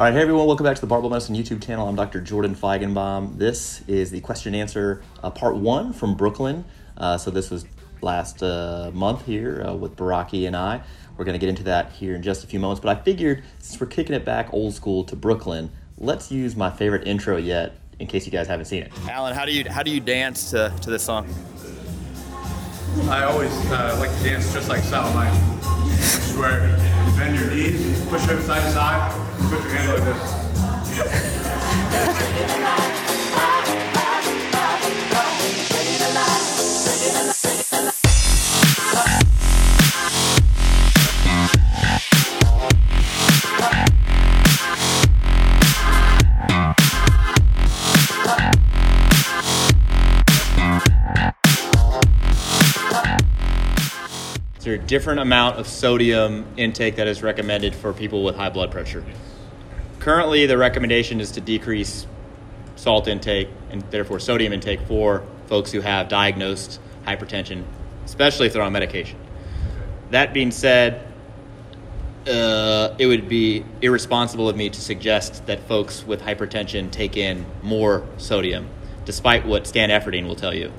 All right, hey everyone, welcome back to the Barbell Medicine YouTube channel. I'm Dr. Jordan Feigenbaum. This is the question and answer uh, part one from Brooklyn. Uh, so this was last uh, month here uh, with Baraki and I. We're going to get into that here in just a few moments, but I figured since we're kicking it back old school to Brooklyn, let's use my favorite intro yet in case you guys haven't seen it. Alan, how do you how do you dance to, to this song? I always uh, like to dance just like Sal Knight. Where you bend your knees, push them side to side, put your hand like this. A different amount of sodium intake that is recommended for people with high blood pressure? Currently, the recommendation is to decrease salt intake and therefore sodium intake for folks who have diagnosed hypertension, especially if they're on medication. That being said, uh, it would be irresponsible of me to suggest that folks with hypertension take in more sodium, despite what Stan Efferding will tell you.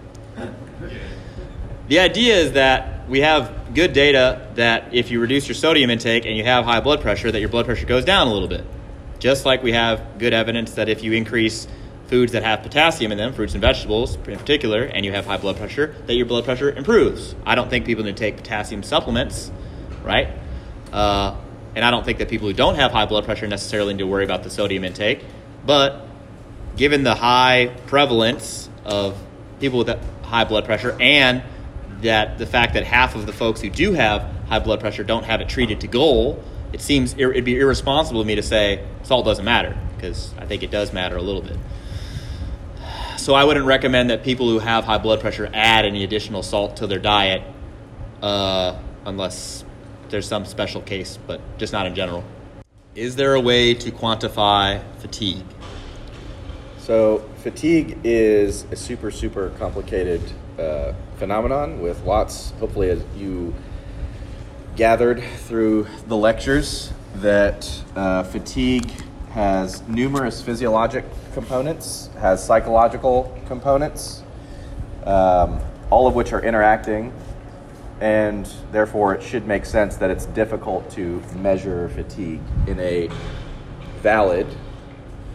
The idea is that we have good data that if you reduce your sodium intake and you have high blood pressure, that your blood pressure goes down a little bit. Just like we have good evidence that if you increase foods that have potassium in them, fruits and vegetables in particular, and you have high blood pressure, that your blood pressure improves. I don't think people need to take potassium supplements, right? Uh, and I don't think that people who don't have high blood pressure necessarily need to worry about the sodium intake. But given the high prevalence of people with high blood pressure and that the fact that half of the folks who do have high blood pressure don't have it treated to goal, it seems ir- it'd be irresponsible of me to say salt doesn't matter because I think it does matter a little bit. So I wouldn't recommend that people who have high blood pressure add any additional salt to their diet uh, unless there's some special case, but just not in general. Is there a way to quantify fatigue? So, fatigue is a super, super complicated uh, phenomenon with lots, hopefully, as you gathered through the lectures, that uh, fatigue has numerous physiologic components, has psychological components, um, all of which are interacting, and therefore it should make sense that it's difficult to measure fatigue in a valid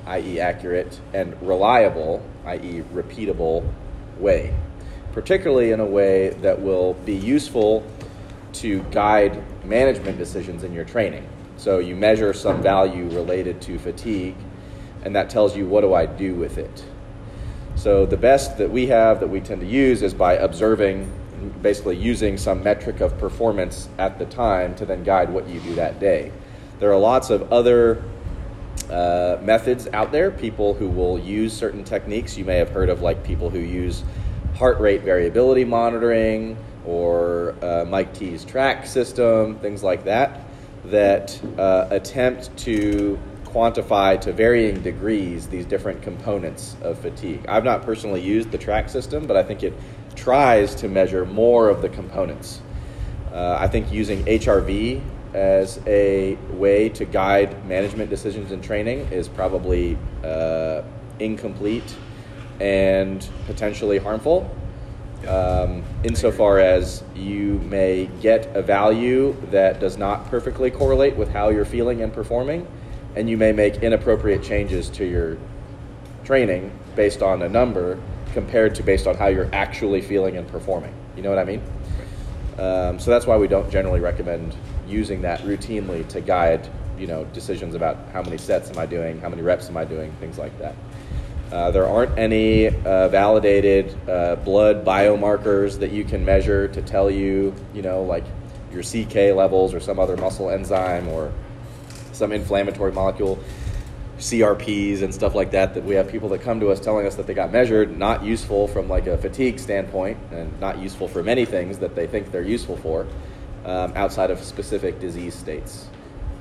i.e., accurate, and reliable, i.e., repeatable way, particularly in a way that will be useful to guide management decisions in your training. So you measure some value related to fatigue, and that tells you what do I do with it. So the best that we have that we tend to use is by observing, basically using some metric of performance at the time to then guide what you do that day. There are lots of other uh, methods out there, people who will use certain techniques. You may have heard of like people who use heart rate variability monitoring or uh, Mike T's track system, things like that, that uh, attempt to quantify to varying degrees these different components of fatigue. I've not personally used the track system, but I think it tries to measure more of the components. Uh, I think using HRV as a way to guide management decisions and training is probably uh, incomplete and potentially harmful. Um, insofar as you may get a value that does not perfectly correlate with how you're feeling and performing, and you may make inappropriate changes to your training based on a number compared to based on how you're actually feeling and performing. You know what I mean? Um, so that's why we don't generally recommend using that routinely to guide you know decisions about how many sets am I doing, how many reps am I doing, things like that. Uh, there aren't any uh, validated uh, blood biomarkers that you can measure to tell you, you know, like your CK levels or some other muscle enzyme or some inflammatory molecule, CRPs and stuff like that. That we have people that come to us telling us that they got measured, not useful from like a fatigue standpoint, and not useful for many things that they think they're useful for um, outside of specific disease states.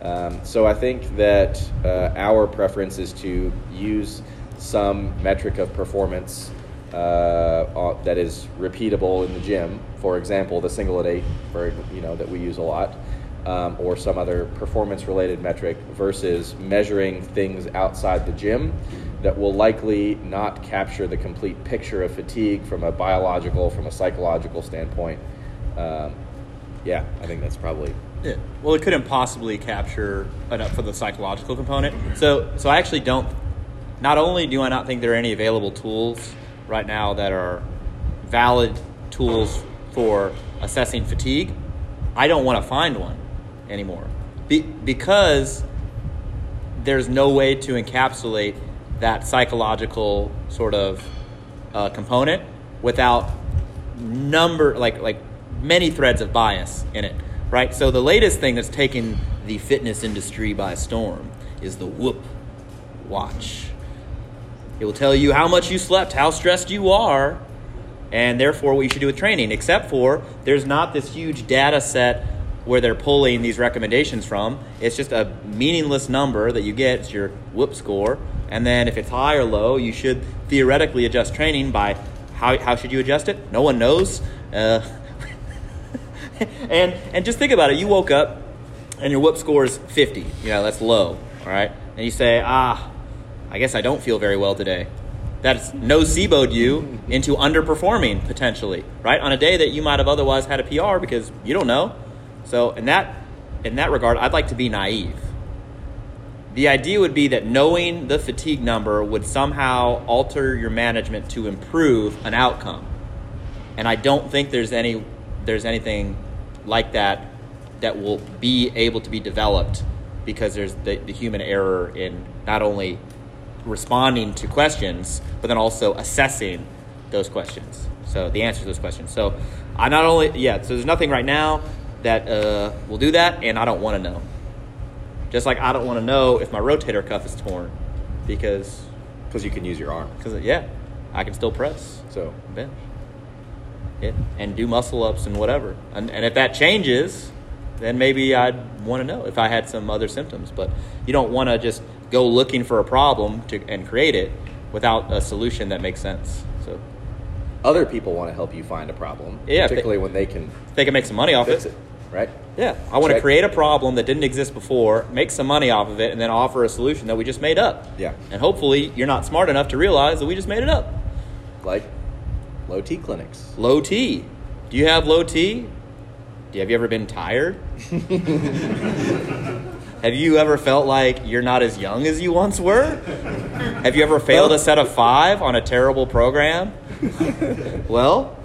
Um, so I think that uh, our preference is to use some metric of performance uh, that is repeatable in the gym. For example, the single at eight, for you know that we use a lot, um, or some other performance related metric versus measuring things outside the gym that will likely not capture the complete picture of fatigue from a biological, from a psychological standpoint. Um, yeah, I think that's probably Yeah. Well, it couldn't possibly capture enough for the psychological component. So, so I actually don't. Not only do I not think there are any available tools right now that are valid tools for assessing fatigue, I don't want to find one anymore. Be, because there's no way to encapsulate that psychological sort of uh, component without number like like many threads of bias in it right? So the latest thing that's taken the fitness industry by storm is the whoop watch it will tell you how much you slept how stressed you are and therefore what you should do with training except for there's not this huge data set where they're pulling these recommendations from it's just a meaningless number that you get it's your whoop score and then if it's high or low you should theoretically adjust training by how, how should you adjust it no one knows uh, and and just think about it. You woke up and your whoop score is 50. You know, that's low. All right. And you say, ah, I guess I don't feel very well today. That's nocebo'd you into underperforming potentially, right? On a day that you might have otherwise had a PR because you don't know. So in that in that regard, I'd like to be naive. The idea would be that knowing the fatigue number would somehow alter your management to improve an outcome. And I don't think there's any there's anything like that that will be able to be developed because there's the, the human error in not only responding to questions but then also assessing those questions so the answers to those questions so i not only yeah so there's nothing right now that uh, will do that and i don't want to know just like i don't want to know if my rotator cuff is torn because because you can use your arm. because yeah i can still press So bench it and do muscle ups and whatever. And, and if that changes, then maybe I'd want to know if I had some other symptoms. But you don't want to just go looking for a problem to and create it without a solution that makes sense. So other people want to help you find a problem, Yeah, if they- particularly when they can they can make some money off it. it, right? Yeah, I want to create a problem that didn't exist before, make some money off of it, and then offer a solution that we just made up. Yeah. And hopefully, you're not smart enough to realize that we just made it up. Like low T clinics. Low T. Do you have low T? Do you, have you ever been tired? have you ever felt like you're not as young as you once were? Have you ever failed a set of five on a terrible program? well,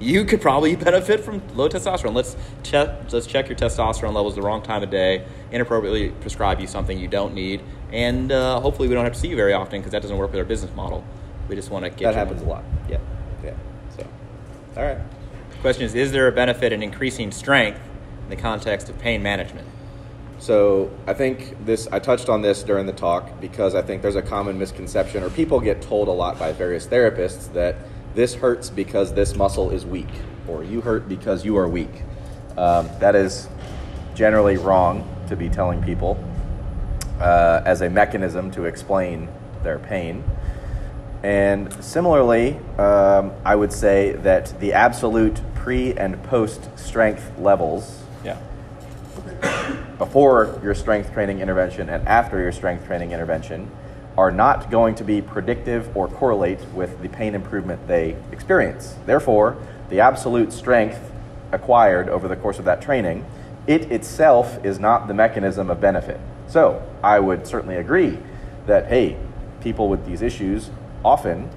you could probably benefit from low testosterone. Let's check. Let's check your testosterone levels the wrong time of day. Inappropriately prescribe you something you don't need, and uh, hopefully we don't have to see you very often because that doesn't work with our business model. We just want to get That happens a lot. Yeah. Yeah. So, all right. Question is Is there a benefit in increasing strength in the context of pain management? So I think this I touched on this during the talk because I think there's a common misconception or people get told a lot by various therapists that this hurts because this muscle is weak or you hurt because you are weak. Um, that is generally wrong to be telling people uh, as a mechanism to explain their pain. And similarly, um, I would say that the absolute pre and post strength levels. Before your strength training intervention and after your strength training intervention are not going to be predictive or correlate with the pain improvement they experience. Therefore, the absolute strength acquired over the course of that training, it itself is not the mechanism of benefit. So, I would certainly agree that hey, people with these issues often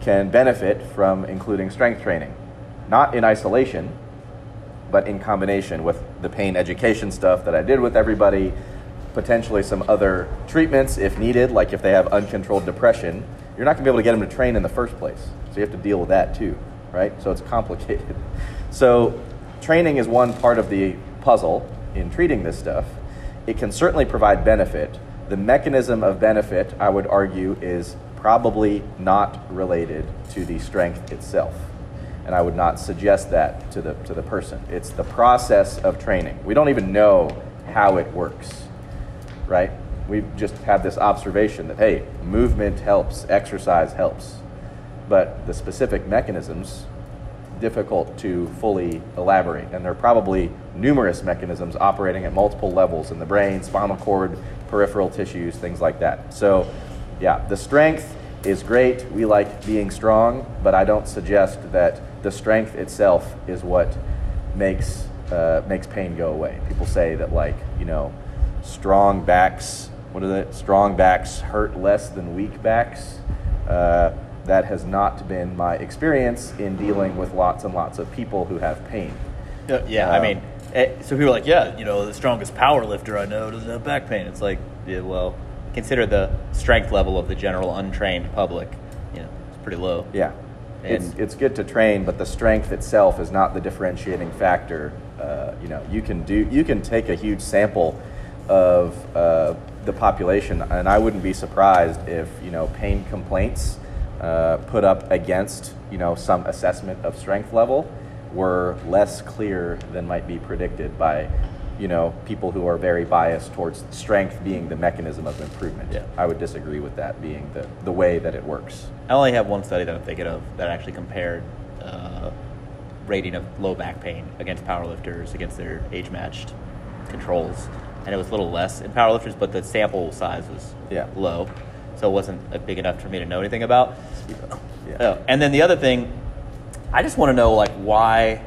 can benefit from including strength training, not in isolation, but in combination with the pain education stuff that I did with everybody, potentially some other treatments if needed, like if they have uncontrolled depression, you're not going to be able to get them to train in the first place. So you have to deal with that too, right? So it's complicated. So training is one part of the puzzle in treating this stuff. It can certainly provide benefit. The mechanism of benefit, I would argue, is probably not related to the strength itself and I would not suggest that to the to the person. It's the process of training. We don't even know how it works, right? We just have this observation that hey, movement helps, exercise helps, but the specific mechanisms difficult to fully elaborate. And there are probably numerous mechanisms operating at multiple levels in the brain, spinal cord, peripheral tissues, things like that. So, yeah, the strength is great. We like being strong, but I don't suggest that the strength itself is what makes uh, makes pain go away. People say that like you know, strong backs. What are the strong backs hurt less than weak backs? Uh, that has not been my experience in dealing with lots and lots of people who have pain. Yeah, yeah I Um, mean, eh, so people are like, yeah, you know, the strongest power lifter I know doesn't have back pain. It's like, yeah, well, Consider the strength level of the general untrained public. You know, it's pretty low. Yeah. It's, And- it's good to train, but the strength itself is not the differentiating factor. Uh, you know, you can do you can take a huge sample of uh, the population, and I wouldn't be surprised if you know pain complaints uh, put up against you know some assessment of strength level were less clear than might be predicted by you know people who are very biased towards strength being the mechanism of improvement. Yeah. I would disagree with that being the, the way that it works. I only have one study that I'm thinking of that actually compared uh, rating of low back pain against powerlifters against their age matched controls, and it was a little less in powerlifters, but the sample size was Yeah. low, so it wasn't big enough for me to know anything about. Yeah. Oh, and then the other thing, I just want to know like why,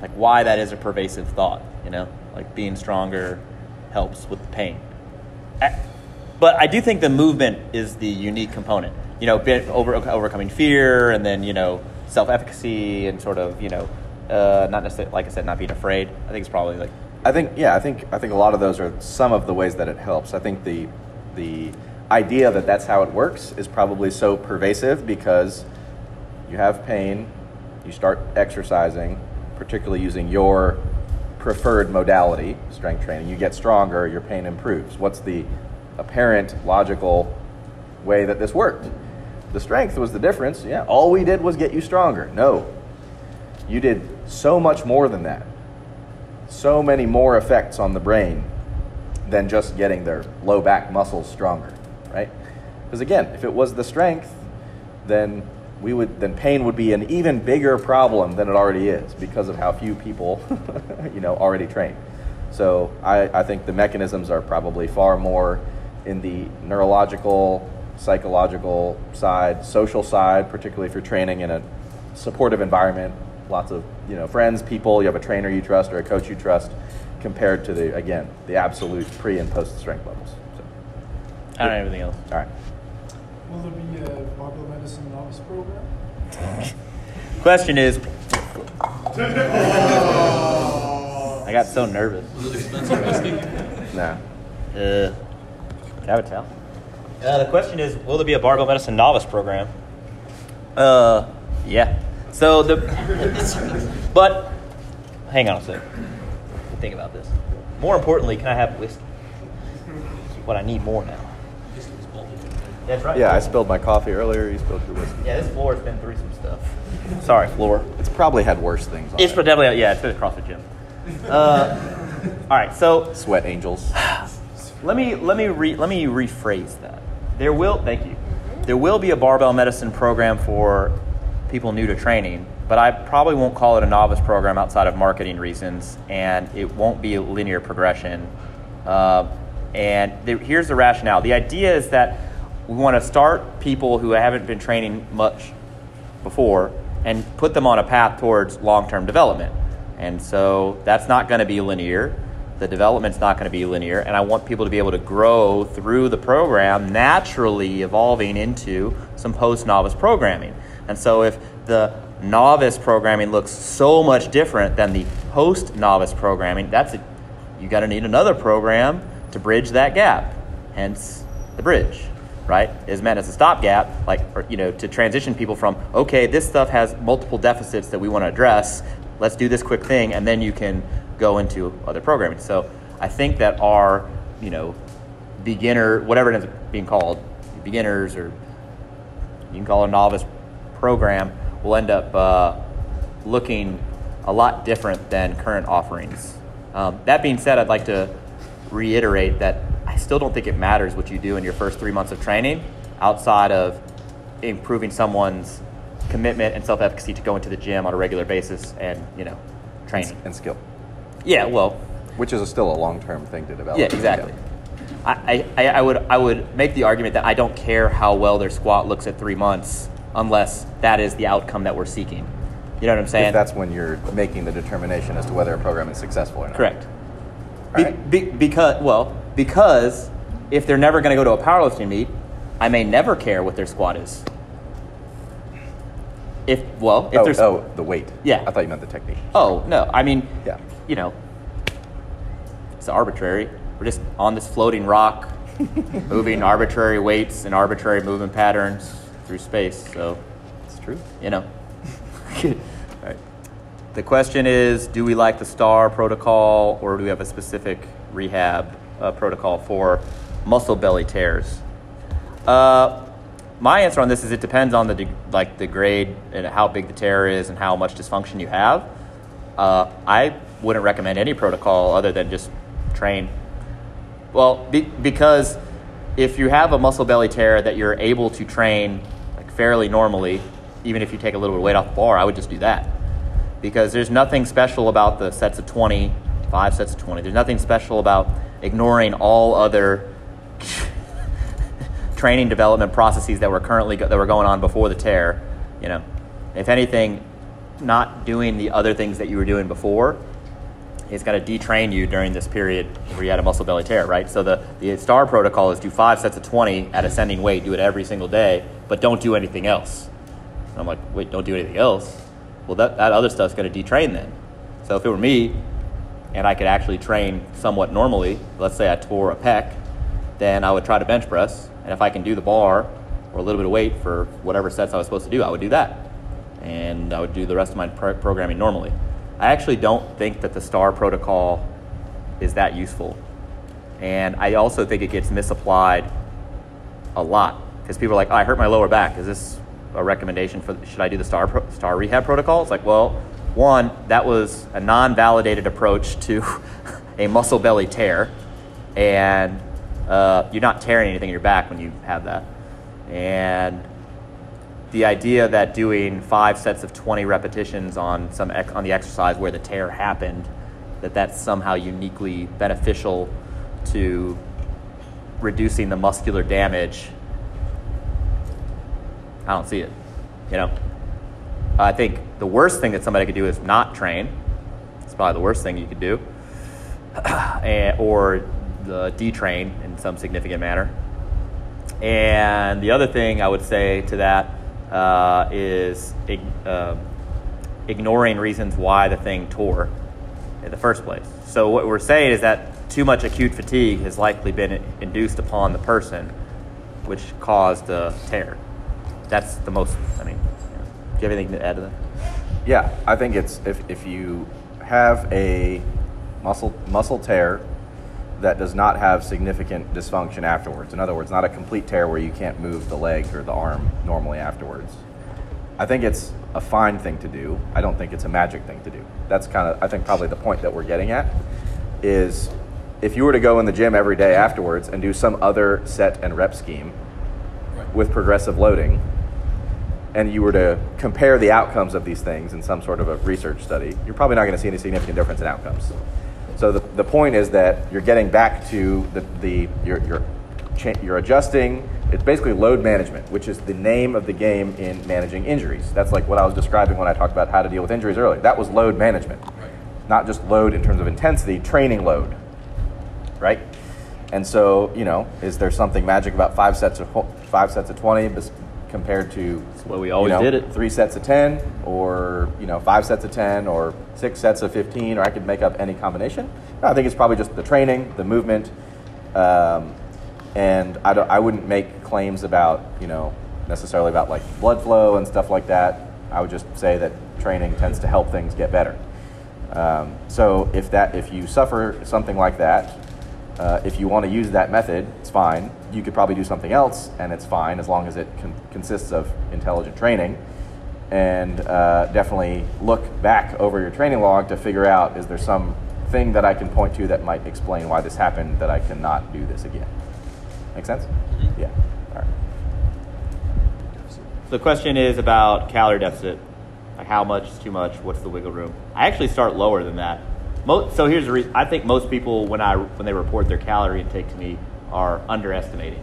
like why that is a pervasive thought. You know, like being stronger helps with the pain. But I do think the movement is the unique component. You know, over, overcoming fear, and then you know self-efficacy, and sort of you know, uh, not necessarily like I said, not being afraid. I think it's probably like I think yeah, I think I think a lot of those are some of the ways that it helps. I think the the idea that that's how it works is probably so pervasive because you have pain, you start exercising, particularly using your preferred modality, strength training, you get stronger, your pain improves. What's the apparent logical way that this worked? The strength was the difference. Yeah, all we did was get you stronger. No. You did so much more than that so many more effects on the brain than just getting their low back muscles stronger, right? Because again, if it was the strength, then we would then pain would be an even bigger problem than it already is because of how few people, you know, already train. So I, I think the mechanisms are probably far more in the neurological, psychological side, social side, particularly if you're training in a supportive environment, lots of you know friends, people, you have a trainer you trust or a coach you trust, compared to the again the absolute pre and post strength levels. So, I don't have anything else. all right. Will there be a barbell medicine novice program? Question is, I got so nervous. Nah. Uh, I would tell. Uh, the question is, will there be a barbell medicine novice program? Uh, yeah. So the, but, hang on a sec. Think about this. More importantly, can I have whiskey? What I need more now. That's right. Yeah, I spilled my coffee earlier. You spilled your whiskey. Yeah, this floor has been through some stuff. Sorry, floor. It's probably had worse things. On It's it. definitely yeah, it's been a CrossFit gym. Uh, all right, so sweat angels. Let me let me re, let me rephrase that. There will thank you. There will be a barbell medicine program for people new to training, but I probably won't call it a novice program outside of marketing reasons, and it won't be a linear progression. Uh, and there, here's the rationale. The idea is that we want to start people who haven't been training much before and put them on a path towards long-term development. And so that's not going to be linear. The development's not going to be linear, and I want people to be able to grow through the program, naturally evolving into some post-novice programming. And so if the novice programming looks so much different than the post-novice programming, that's a, you got to need another program to bridge that gap. Hence the bridge right, is meant as a stopgap, like, or, you know, to transition people from, okay, this stuff has multiple deficits that we want to address, let's do this quick thing, and then you can go into other programming. So I think that our, you know, beginner, whatever it ends up being called, beginners or you can call it a novice program, will end up uh, looking a lot different than current offerings. Um, that being said, I'd like to reiterate that I still don't think it matters what you do in your first three months of training outside of improving someone's commitment and self-efficacy to go into the gym on a regular basis and you know training. And skill, Yeah, well, which is a, still a long-term thing to develop. yeah, exactly. I, I, I would I would make the argument that I don't care how well their squat looks at three months unless that is the outcome that we're seeking. You know what I'm saying? If that's when you're making the determination as to whether a program is successful or not. Correct. Be, right. be, because well, because if they're never going to go to a powerlifting meet, I may never care what their squat is. If well, if oh, there's oh, the weight. Yeah. I thought you meant the technique. oh no, I mean Yeah. you know, it's arbitrary. We're just on this floating rock, moving arbitrary weights and arbitrary movement patterns through space. So It's true. you know. All right. The question is, do we like the STAR protocol, or do we have a specific rehab uh, protocol for muscle belly tears? Uh, my answer on this is it depends on the de- like the grade and how big the tear is and how much dysfunction you have. Uh, I wouldn't recommend any protocol other than just train well, be, because if you have a muscle belly tear that you're able to train like fairly normally, even if you take a little bit of weight off the bar, I would just do that. Because there's nothing special about the sets of 20, five sets of 20. There's nothing special about ignoring all other training development processes that were currently that were going on before the tear. You know, if anything, not doing the other things that you were doing before is going to detrain you during this period where you had a muscle belly tear, right? So the, the STAR protocol is do five sets of 20 at ascending weight, do it every single day, but don't do anything else. And I'm like, wait, don't do anything else? Well, that, that other stuff's going to detrain then. So if it were me and I could actually train somewhat normally, let's say I tore a pec, then I would try to bench press. And if I can do the bar or a little bit of weight for whatever sets I was supposed to do, I would do that. And I would do the rest of my pro- programming normally. I actually don't think that the STAR protocol is that useful. And I also think it gets misapplied a lot because people are like, oh, I hurt my lower back. Is this a recommendation for, should I do the STAR, pro- STAR rehab protocol? It's like, well, one, that was a non validated approach to a muscle belly tear. And uh, you're not tearing anything in your back when you have that. And the idea that doing five sets of 20 repetitions on some ex- on the exercise where the tear happened that that's somehow uniquely beneficial to reducing the muscular damage i don't see it you know i think the worst thing that somebody could do is not train it's probably the worst thing you could do and, or the detrain in some significant manner and the other thing I would say to that uh, is uh, ignoring reasons why the thing tore in the first place. So what we're saying is that too much acute fatigue has likely been induced upon the person, which caused the tear. That's the most. I mean, do you have anything to add to that? Yeah, I think it's if, if you have a muscle muscle tear that does not have significant dysfunction afterwards. In other words, not a complete tear where you can't move the leg or the arm normally afterwards. I think it's a fine thing to do. I don't think it's a magic thing to do. That's kind of I think probably the point that we're getting at is if you were to go in the gym every day afterwards and do some other set and rep scheme with progressive loading and you were to compare the outcomes of these things in some sort of a research study, you're probably not going to see any significant difference in outcomes. So the, the point is that you're getting back to the, the you're, you're, you're adjusting. It's basically load management, which is the name of the game in managing injuries. That's like what I was describing when I talked about how to deal with injuries earlier. That was load management, not just load in terms of intensity, training load, right? And so, you know, is there something magic about five sets of five sets of twenty compared to way we always you know, did it. Three sets of ten, or you know, five sets of ten, or six sets of fifteen, or I could make up any combination. No, I think it's probably just the training, the movement, um, and I, don't, I wouldn't make claims about you know necessarily about like blood flow and stuff like that. I would just say that training tends to help things get better. Um, so if that if you suffer something like that, uh, if you want to use that method, it's fine. You could probably do something else, and it's fine as long as it con- consists of intelligent training. And uh, definitely look back over your training log to figure out is there some thing that I can point to that might explain why this happened that I cannot do this again. Make sense? Yeah. All right. the question is about calorie deficit. Like how much is too much? What's the wiggle room? I actually start lower than that. Mo- so here's the reason. I think most people, when I when they report their calorie intake to me, are underestimating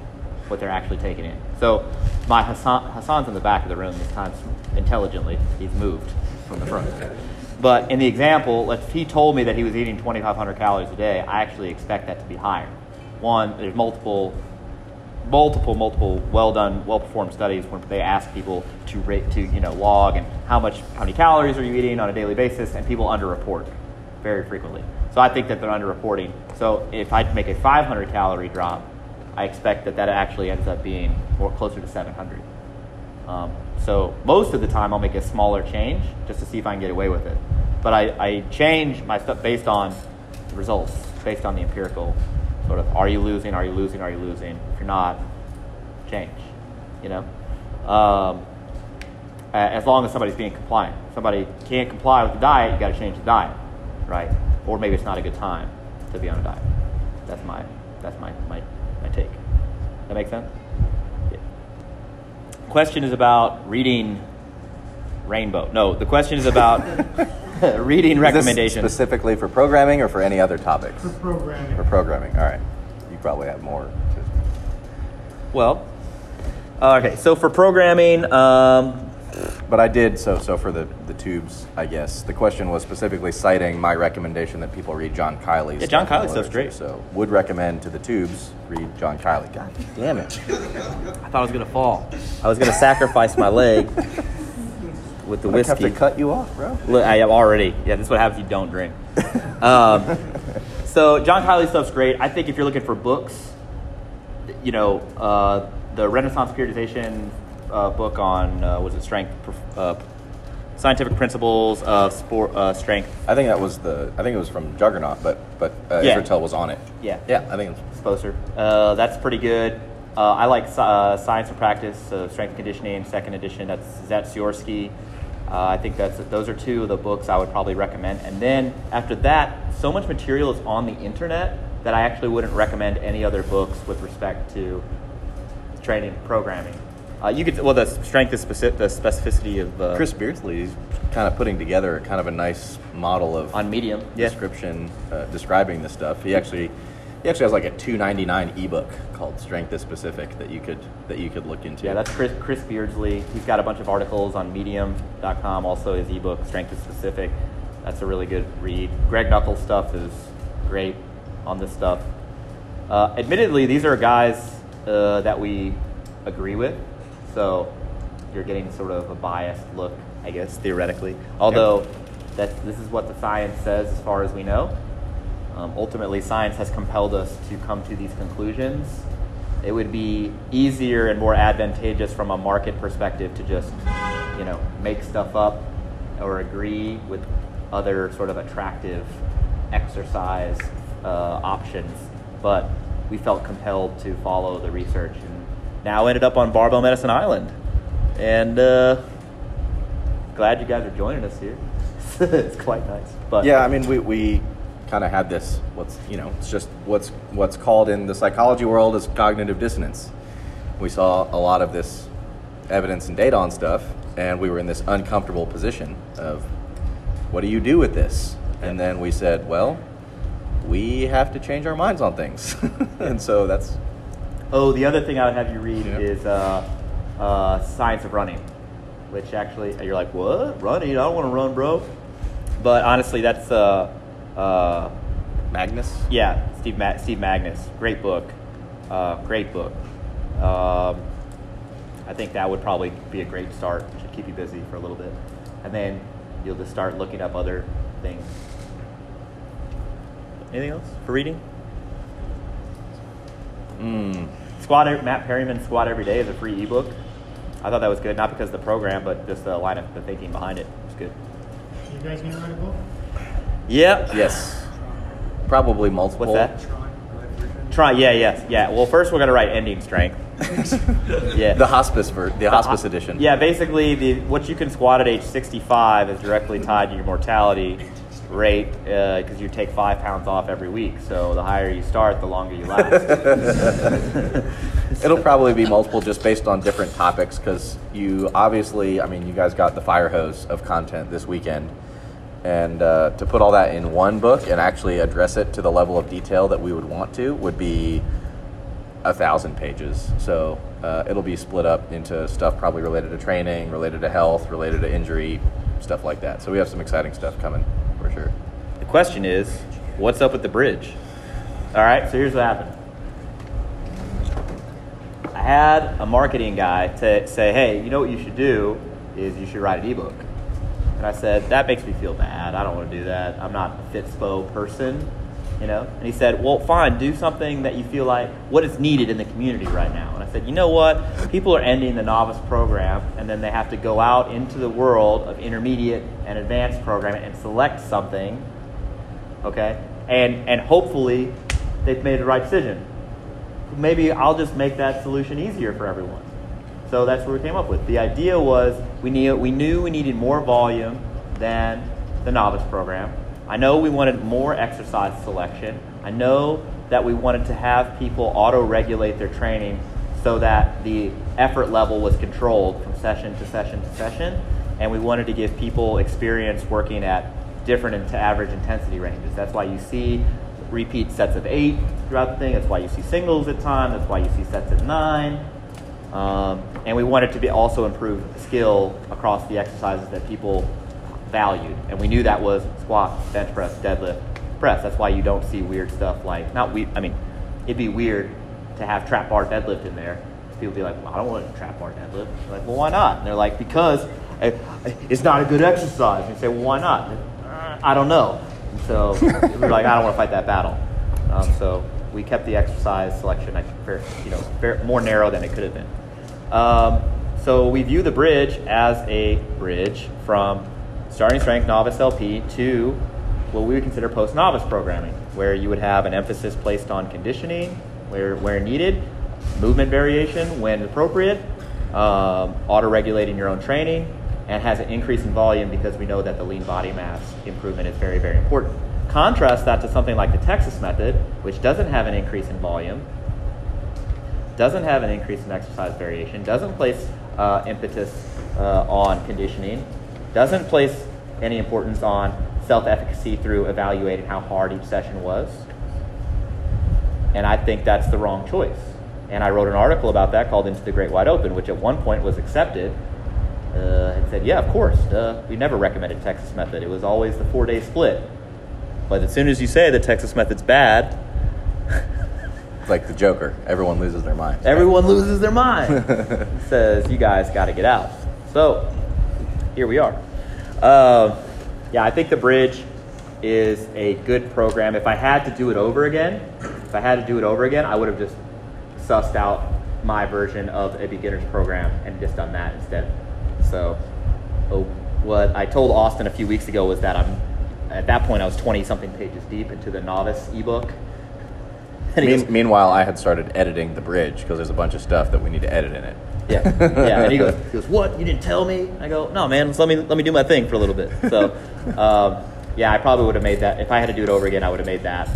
what they're actually taking in. So my Hassan, Hassan's in the back of the room this time intelligently. He's moved from the front. But in the example, if he told me that he was eating 2,500 calories a day, I actually expect that to be higher. One, there's multiple, multiple, multiple well done, well performed studies when they ask people to rate, to you know log and how much, how many calories are you eating on a daily basis, and people underreport very frequently. So I think that they're underreporting. So if I make a 500 calorie drop, I expect that that actually ends up being more closer to 700. Um, so most of the time, I'll make a smaller change just to see if I can get away with it. But I, I change my stuff based on results, based on the empirical sort of are you losing, are you losing, are you losing? If you're not, change. You know, um, as long as somebody's being compliant. If somebody can't comply with the diet, you got to change the diet, right? Or maybe it's not a good time to be on a diet. That's my that's my my, my take. That make sense? Yeah. Question is about reading Rainbow. No, the question is about reading Is this recommendations. specifically for programming or for any other topics? For programming. For programming, all right. You probably have more. To, Well, okay. So for programming, um, but I did so. So for the the tubes, I guess the question was specifically citing my recommendation that people read John Kiely's. Yeah, John stuff in Kiely's stuff's great. So would recommend to the tubes read John Kiely. God damn it! I thought I was gonna fall. I was gonna sacrifice my leg with the I have whiskey. to cut you off, bro. Look, I am already. Yeah, this is what happens if you don't drink. Um, so John Kiely stuff's great. I think if you're looking for books, you know, uh, the Renaissance periodization uh, book on uh, was it strength, uh, scientific principles of sport uh, strength. I think that was the. I think it was from Juggernaut, but but uh, Yeah. Israetel was on it. Yeah. Yeah, I think it's Sposer. Uh, that's pretty good. Uh, I like uh, Science and Practice, Strength and Conditioning, second edition. That's Zatsiorsky. Uh, I think that's those are two of the books I would probably recommend. And then after that, so much material is on the internet that I actually wouldn't recommend any other books with respect to training programming. Uh, you could well the strength is specific, the specificity of uh, Chris Beardsley is kind of putting together kind of a nice model of on Medium. Yeah. description uh, describing this stuff. He actually he actually has like a 299 ebook called Strength is Specific that you could that you could look into. Yeah, that's Chris, Chris Beardsley. He's got a bunch of articles on Medium.com, also his ebook, Strength is Specific. That's a really good read. Greg Nuckols' stuff is great on this stuff. Uh, admittedly, these are guys uh, that we agree with, so you're getting sort of a biased look, I guess, theoretically. Although that's, this is what the science says as far as we know. Um, ultimately, science has compelled us to come to these conclusions. It would be easier and more advantageous from a market perspective to just, you know, make stuff up or agree with other sort of attractive exercise uh, options. But we felt compelled to follow the research now ended up on Barbell Medicine Island. And uh, glad you guys are joining us here. it's quite nice. But yeah, I mean, we, we kind of had this. What's you know, it's just what's what's called in the psychology world as cognitive dissonance. We saw a lot of this evidence and data on stuff, and we were in this uncomfortable position of, what do you do with this? And then we said, well, we have to change our minds on things, and so that's Oh, the other thing I would have you read Yeah. is uh, uh, Science of Running, which actually you're like, what? Running? I don't want to run, bro. But honestly, that's uh, uh, Magness. yeah, Steve Ma- Steve Magness, great book, uh, great book. Um, I think that would probably be a great start. Should keep you busy for a little bit, and then you'll just start looking up other things. Anything else for reading? Mm. Squat Matt Perryman's Squat Every Day is a free ebook. I thought that was good, not because of the program, but just the line of the thinking behind it. It's good. You guys gonna write a book? Yep. Yes, probably multiple. What's that? Try. Yeah. Yes. Yeah. Well, first we're gonna write ending strength. yeah. The hospice ver- the hospice edition. Yeah. Basically, the what you can squat at age 65 is directly tied to your mortality. Rate because you take five pounds off every week. So the higher you start, the longer you last. It'll probably be multiple just based on different topics because you obviously, I mean, you guys got the fire hose of content this weekend. And uh, to put all that in one book and actually address it to the level of detail that we would want to would be a thousand pages. So uh, it'll be split up into stuff probably related to training, related to health, related to injury, stuff like that. So we have some exciting stuff coming for sure. the question is, what's up with the bridge? All right, so here's what happened. I had a marketing guy to say, hey, you know what you should do is you should write an ebook. And I said, that makes me feel bad. I don't want to do that. I'm not a Fitspo person, you know. And he said, well, fine, do something that you feel like what is needed in the community right now. Said, you know what? People are ending the novice program, and then they have to go out into the world of intermediate and advanced programming and select something, okay? And and hopefully, they've made the right decision. Maybe I'll just make that solution easier for everyone. So that's what we came up with. The idea was we knew we knew we needed more volume than the novice program. I know we wanted more exercise selection. I know that we wanted to have people auto-regulate their training so that the effort level was controlled from session to session to session, and we wanted to give people experience working at different int- average intensity ranges. That's why you see repeat sets of eight throughout the thing. That's why you see singles at time. That's why you see sets at nine. Um, and we wanted to be also improve skill across the exercises that people valued. And we knew that was squat, bench press, deadlift, press. That's why you don't see weird stuff like, not we. I mean, it'd be weird to have trap bar deadlift in there. People be like, well, I don't want trap bar deadlift. You're like, well, why not? And they're like, because it's not a good exercise. And you say, well, why not? And, "Uh, I don't know. And so we're like, I don't want to fight that battle. Um, so we kept the exercise selection, I think, fair, you know, fair, more narrow than it could have been. Um, so we view the bridge as a bridge from starting strength novice LP to what we would consider post novice programming, where you would have an emphasis placed on conditioning where, where needed, movement variation when appropriate, um, auto regulating your own training, and has an increase in volume because we know that the lean body mass improvement is very, very important. Contrast that to something like the Texas method, which doesn't have an increase in volume, doesn't have an increase in exercise variation, doesn't place uh, impetus uh, on conditioning, doesn't place any importance on self efficacy through evaluating how hard each session was. And I think that's the wrong choice. And I wrote an article about that called Into the Great Wide Open, which at one point was accepted uh, and said, yeah, of course. Uh, we never recommended Texas method. It was always the four day split. But as soon as you say the Texas method's bad, It's like the Joker. Everyone loses their mind. Everyone loses their mind. Says you guys got to get out. So here we are. Um, yeah, I think the bridge is a good program. If I had to do it over again, if I had to do it over again, I would have just sussed out my version of a beginner's program and just done that instead. So, oh, what I told Austin a few weeks ago was that I'm at that point I was 20 something pages deep into the novice ebook. Mean, goes, meanwhile, I had started editing the bridge because there's a bunch of stuff that we need to edit in it. Yeah, yeah. And he goes, he goes, "What? You didn't tell me?" I go, "No, man. Let me let me do my thing for a little bit." So, um, yeah, I probably would have made that if I had to do it over again. I would have made that.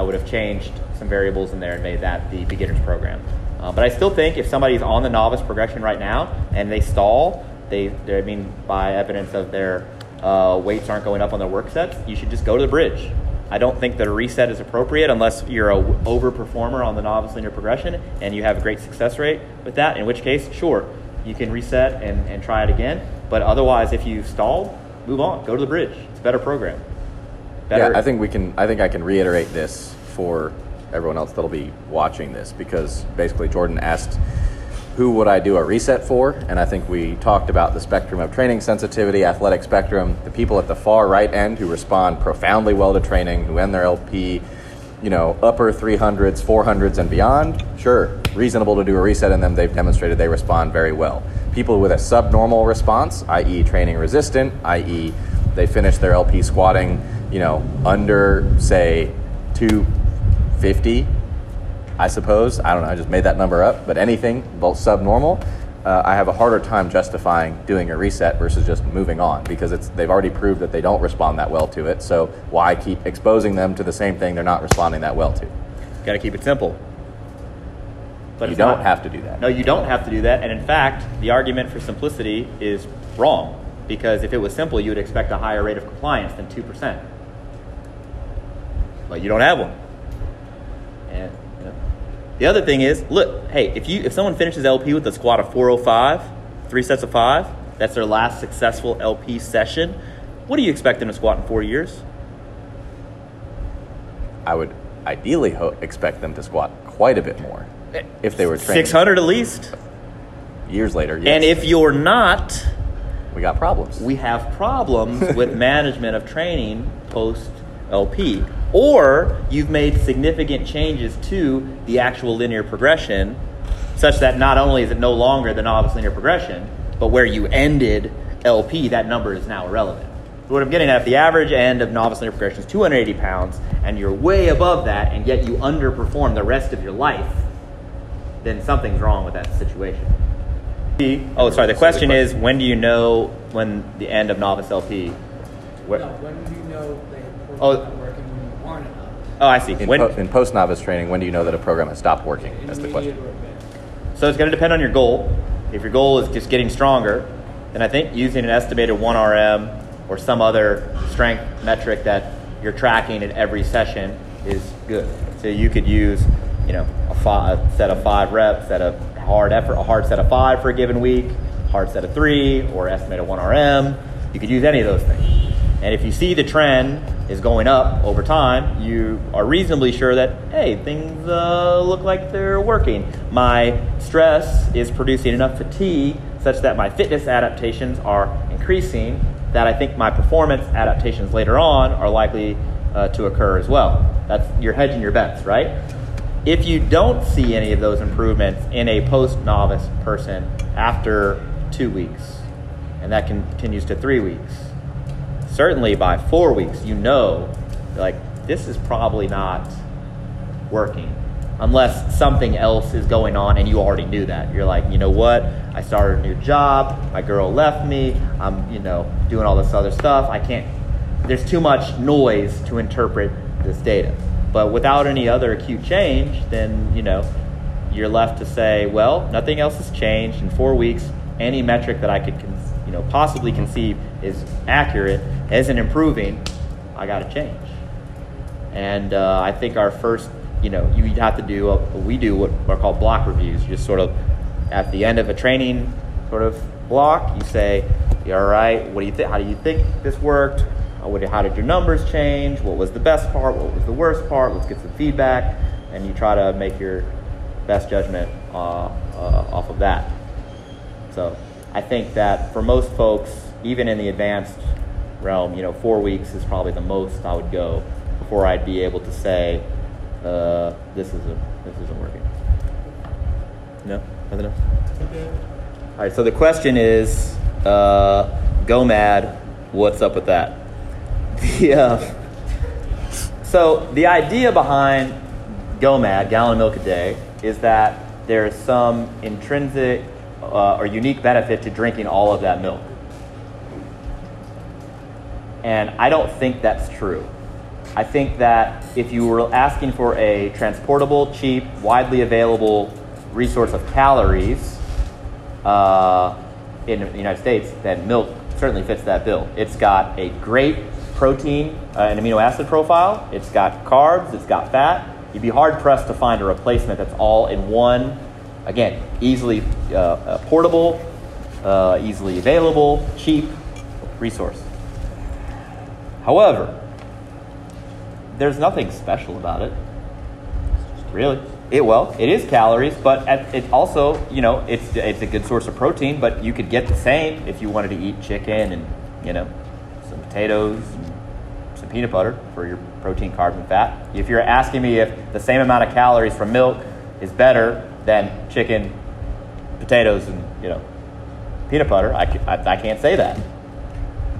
I would have changed some variables in there and made that the beginner's program. Uh, but I still think if somebody's on the novice progression right now and they stall, they, they I mean, by evidence of their uh, weights aren't going up on their work sets, you should just go to the bridge. I don't think that a reset is appropriate unless you're a over performer on the novice linear progression and you have a great success rate with that. In which case, sure, you can reset and, and try it again. But otherwise, if you've stalled, move on. Go to the bridge. It's a better program. Better. Yeah, I think we can. I think I can reiterate this for everyone else that'll be watching this because basically Jordan asked, "Who would I do a reset for?" And I think we talked about the spectrum of training sensitivity, athletic spectrum, the people at the far right end who respond profoundly well to training, who end their LP, you know, upper 300s, 400s, and beyond. Sure, reasonable to do a reset in them. They've demonstrated they respond very well. People with a subnormal response, i.e., training resistant, i.e., they finish their LP squatting, you know, under say 250, I suppose. I don't know. I just made that number up, but anything both subnormal, uh, I have a harder time justifying doing a reset versus just moving on because it's they've already proved that they don't respond that well to it. So why keep exposing them to the same thing they're not responding that well to? Got to keep it simple. But you don't not. have to do that. No, you don't have to do that. And in fact, the argument for simplicity is wrong because if it was simple, you would expect a higher rate of compliance than 2%. But you don't have one. And you know. the other thing is, look, hey, if you if someone finishes LP with a squat of 405, three sets of 5, that's their last successful LP session, what do you expect them to squat in 4 years? I would ideally ho- expect them to squat quite a bit more eh, if they were training 600 at least. years later. Yes, And if you're not, we got problems, we have problems with management of training post LP. Or you've made significant changes to the actual linear progression, such that not only is it no longer the novice linear progression, but where you ended LP, that number is now irrelevant. So what I'm getting at, if the average end of novice linear progression is 280 pounds, and you're way above that, and yet you underperform the rest of your life, then something's wrong with that situation. Oh, sorry. The question is, when do you know when the end of novice LP? Where, No, when do you know they have Oh. working when you want it up? oh, I see. in, When, po- in post novice training, when do you know that a program has stopped working? That's the question. so it's going to depend on your goal. If your goal is just getting stronger, then I think using an estimated 1RM or some other strength metric that you're tracking at every session is good. So you could use, you know, a, five, a set of five reps, set of hard effort, a hard set of five for a given week, hard set of three, or estimate a 1RM. You could use any of those things. And if you see the trend is going up over time, you are reasonably sure that, hey, things uh, look like they're working. My stress is producing enough fatigue such that my fitness adaptations are increasing, that I think my performance adaptations later on are likely uh, to occur as well. That's you're hedging your bets, right? If you don't see any of those improvements in a post novice person after two weeks, and that continues to three weeks, certainly by four weeks, you know, like, this is probably not working unless something else is going on and you already knew that. You're like, you know what? I started a new job. My girl left me. I'm, you know, doing all this other stuff. I can't, there's too much noise to interpret this data. But without any other acute change, then, you know, you're left to say, well, nothing else has changed in four weeks. Any metric that I could, you know, possibly conceive is accurate, isn't improving. I got to change. And uh, I think our first, you know, you have to do, a, we do what are called block reviews. You just sort of, at the end of a training sort of block, you say, all right, what do you think? How do you think this worked? How did your numbers change? What was the best part? What was the worst part? Let's get some feedback. And you try to make your best judgment uh, uh, off of that. So I think that for most folks, even in the advanced realm, you know, four weeks is probably the most I would go before I'd be able to say uh, this isn't this isn't working. No, nothing else. Okay. All right. So the question is, uh, GOMAD, what's up with that? The uh, so the idea behind GOMAD, gallon of milk a day, is that there is some intrinsic uh, or unique benefit to drinking all of that milk. And I don't think that's true. I think that if you were asking for a transportable, cheap, widely available resource of calories uh, in the United States, then milk certainly fits that bill. It's got a great protein uh, and amino acid profile, it's got carbs, it's got fat. You'd be hard pressed to find a replacement that's all in one, again, easily uh, uh, portable, uh, easily available, cheap resource. However, there's nothing special about it. Really? It well, it is calories, but it also, you know, it's it's a good source of protein. But you could get the same if you wanted to eat chicken and you know some potatoes, and some peanut butter for your protein, carbs, and fat. If you're asking me if the same amount of calories from milk is better than chicken, potatoes, and you know peanut butter, I, I, I can't say that.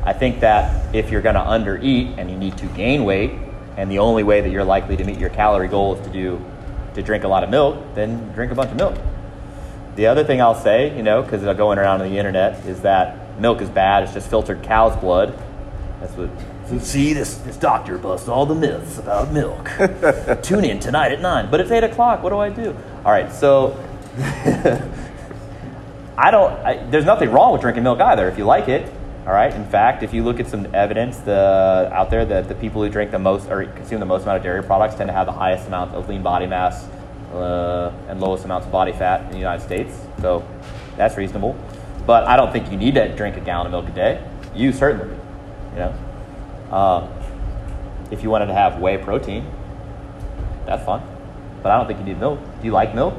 I think that if you're going to undereat and you need to gain weight, and the only way that you're likely to meet your calorie goal is to do to drink a lot of milk, then drink a bunch of milk. the other thing I'll say, you know, because going around on the internet, is that milk is bad. It's just filtered cow's blood. That's what. So see, this, this doctor busts all the myths about milk. Tune in tonight at 9. But it's 8 o'clock. What do I do? All right, so I don't. I, there's nothing wrong with drinking milk either if you like it. All right. In fact, if you look at some evidence the, out there that the people who drink the most or consume the most amount of dairy products tend to have the highest amount of lean body mass uh, and lowest amounts of body fat in the United States. So that's reasonable. But I don't think you need to drink a gallon of milk a day. You certainly, you know. Um, if you wanted to have whey protein, that's fine. But I don't think you need milk. Do you like milk?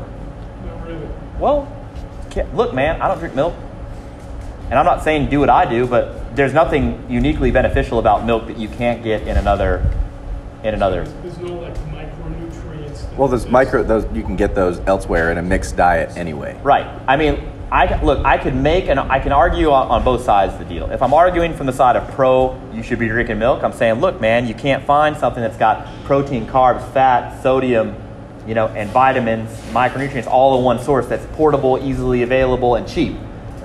Not really. Well, look, man, I don't drink milk. And I'm not saying do what I do, but there's nothing uniquely beneficial about milk that you can't get in another in another. There's no like micronutrients. Well, there's micro. Those you can get those elsewhere in a mixed diet anyway. Right. I mean, I look, I could make and I can argue on, on both sides of the deal. If I'm arguing from the side of pro, you should be drinking milk. I'm saying, look, man, you can't find something that's got protein, carbs, fat, sodium, you know, and vitamins, micronutrients all in one source that's portable, easily available, and cheap.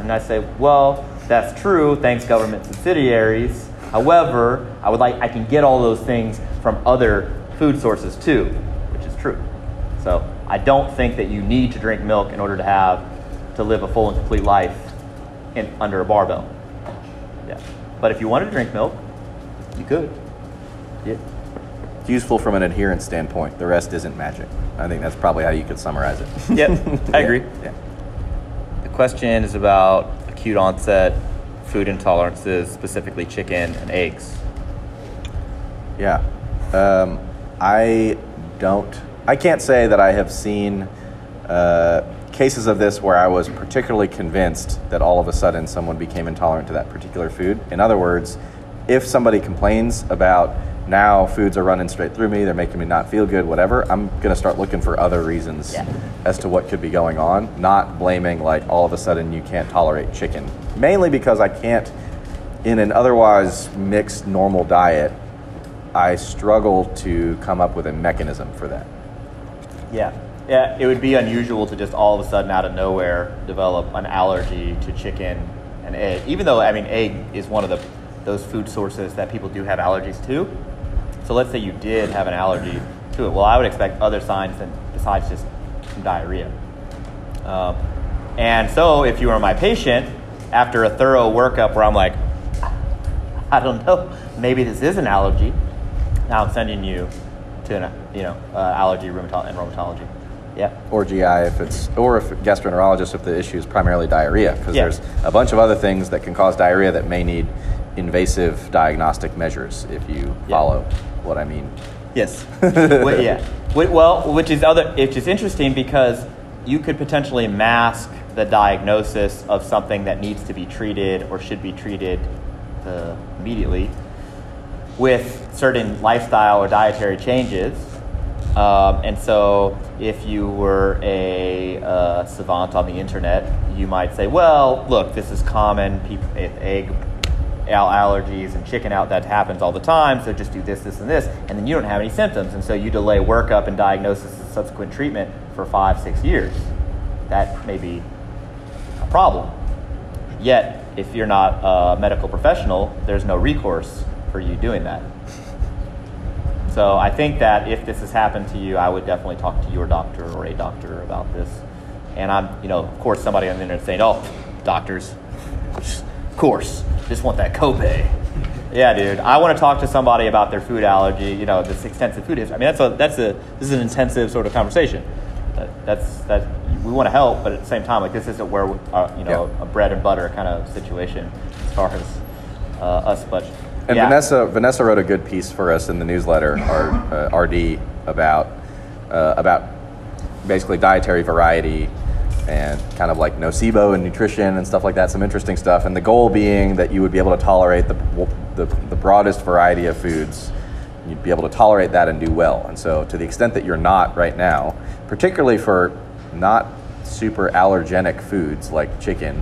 And I say, well, that's true, thanks government subsidiaries. However, I would like I can get all those things from other food sources too, which is true. So I don't think that you need to drink milk in order to have to live a full and complete life in, under a barbell. Yeah. But if you wanted to drink milk, you could. Yeah. It's useful from an adherence standpoint. The rest isn't magic. I think that's probably how you could summarize it. Yep, I agree. Yeah. Question is about acute onset food intolerances, specifically chicken and eggs. Yeah. Um, I don't, I can't say that I have seen uh, cases of this where I was particularly convinced that all of a sudden someone became intolerant to that particular food. In other words, if somebody complains about now foods are running straight through me, they're making me not feel good, whatever, I'm going to start looking for other reasons Yeah. as to what could be going on, not blaming like all of a sudden you can't tolerate chicken. Mainly because I can't, in an otherwise mixed normal diet, I struggle to come up with a mechanism for that. Yeah. Yeah, it would be unusual to just all of a sudden out of nowhere develop an allergy to chicken and egg. Even though I mean egg is one of the those food sources that people do have allergies to. So let's say you did have an allergy to it. Well, I would expect other signs than besides just diarrhea. Um, and so if you were my patient after a thorough workup where I'm like, I don't know, maybe this is an allergy. Now I'm sending you to an you know uh, allergy rheumato- and rheumatology. Yeah. Or GI if it's, or if gastroenterologist if the issue is primarily diarrhea, because Yeah. there's a bunch of other things that can cause diarrhea that may need invasive diagnostic measures if you Yeah. follow what I mean. Yes. well, yeah. Well, which is other, which is interesting because you could potentially mask the diagnosis of something that needs to be treated or should be treated uh, immediately with certain lifestyle or dietary changes. Um, and so, if you were a uh, savant on the internet, you might say, "Well, look, this is common. People, egg allergies and chicken out that happens all the time. So just do this, this, and this, and then you don't have any symptoms, and so you delay workup and diagnosis and subsequent treatment for five, six years. That may be a problem. Yet, if you're not a medical professional, there's no recourse for you doing that. So I think that if this has happened to you, I would definitely talk to your doctor or a doctor about this. And I'm, you know, of course, somebody on the internet saying, "Oh, doctors, of course, just want that copay." Yeah, dude. I want to talk to somebody about their food allergy. You know, this extensive food history. I mean, that's a that's a this is an intensive sort of conversation. That, that's that we want to help, but at the same time, like this isn't where we, uh, you know Yeah. a bread and butter kind of situation as far as uh, us. But And yeah. Vanessa, Vanessa wrote a good piece for us in the newsletter, our uh, RD, about uh, about basically dietary variety and kind of like nocebo and nutrition and stuff like that. Some interesting stuff, and the goal being that you would be able to tolerate the the, the broadest variety of foods. You'd be able to tolerate that and do well. And so, to the extent that you're not right now, particularly for not super allergenic foods like chicken,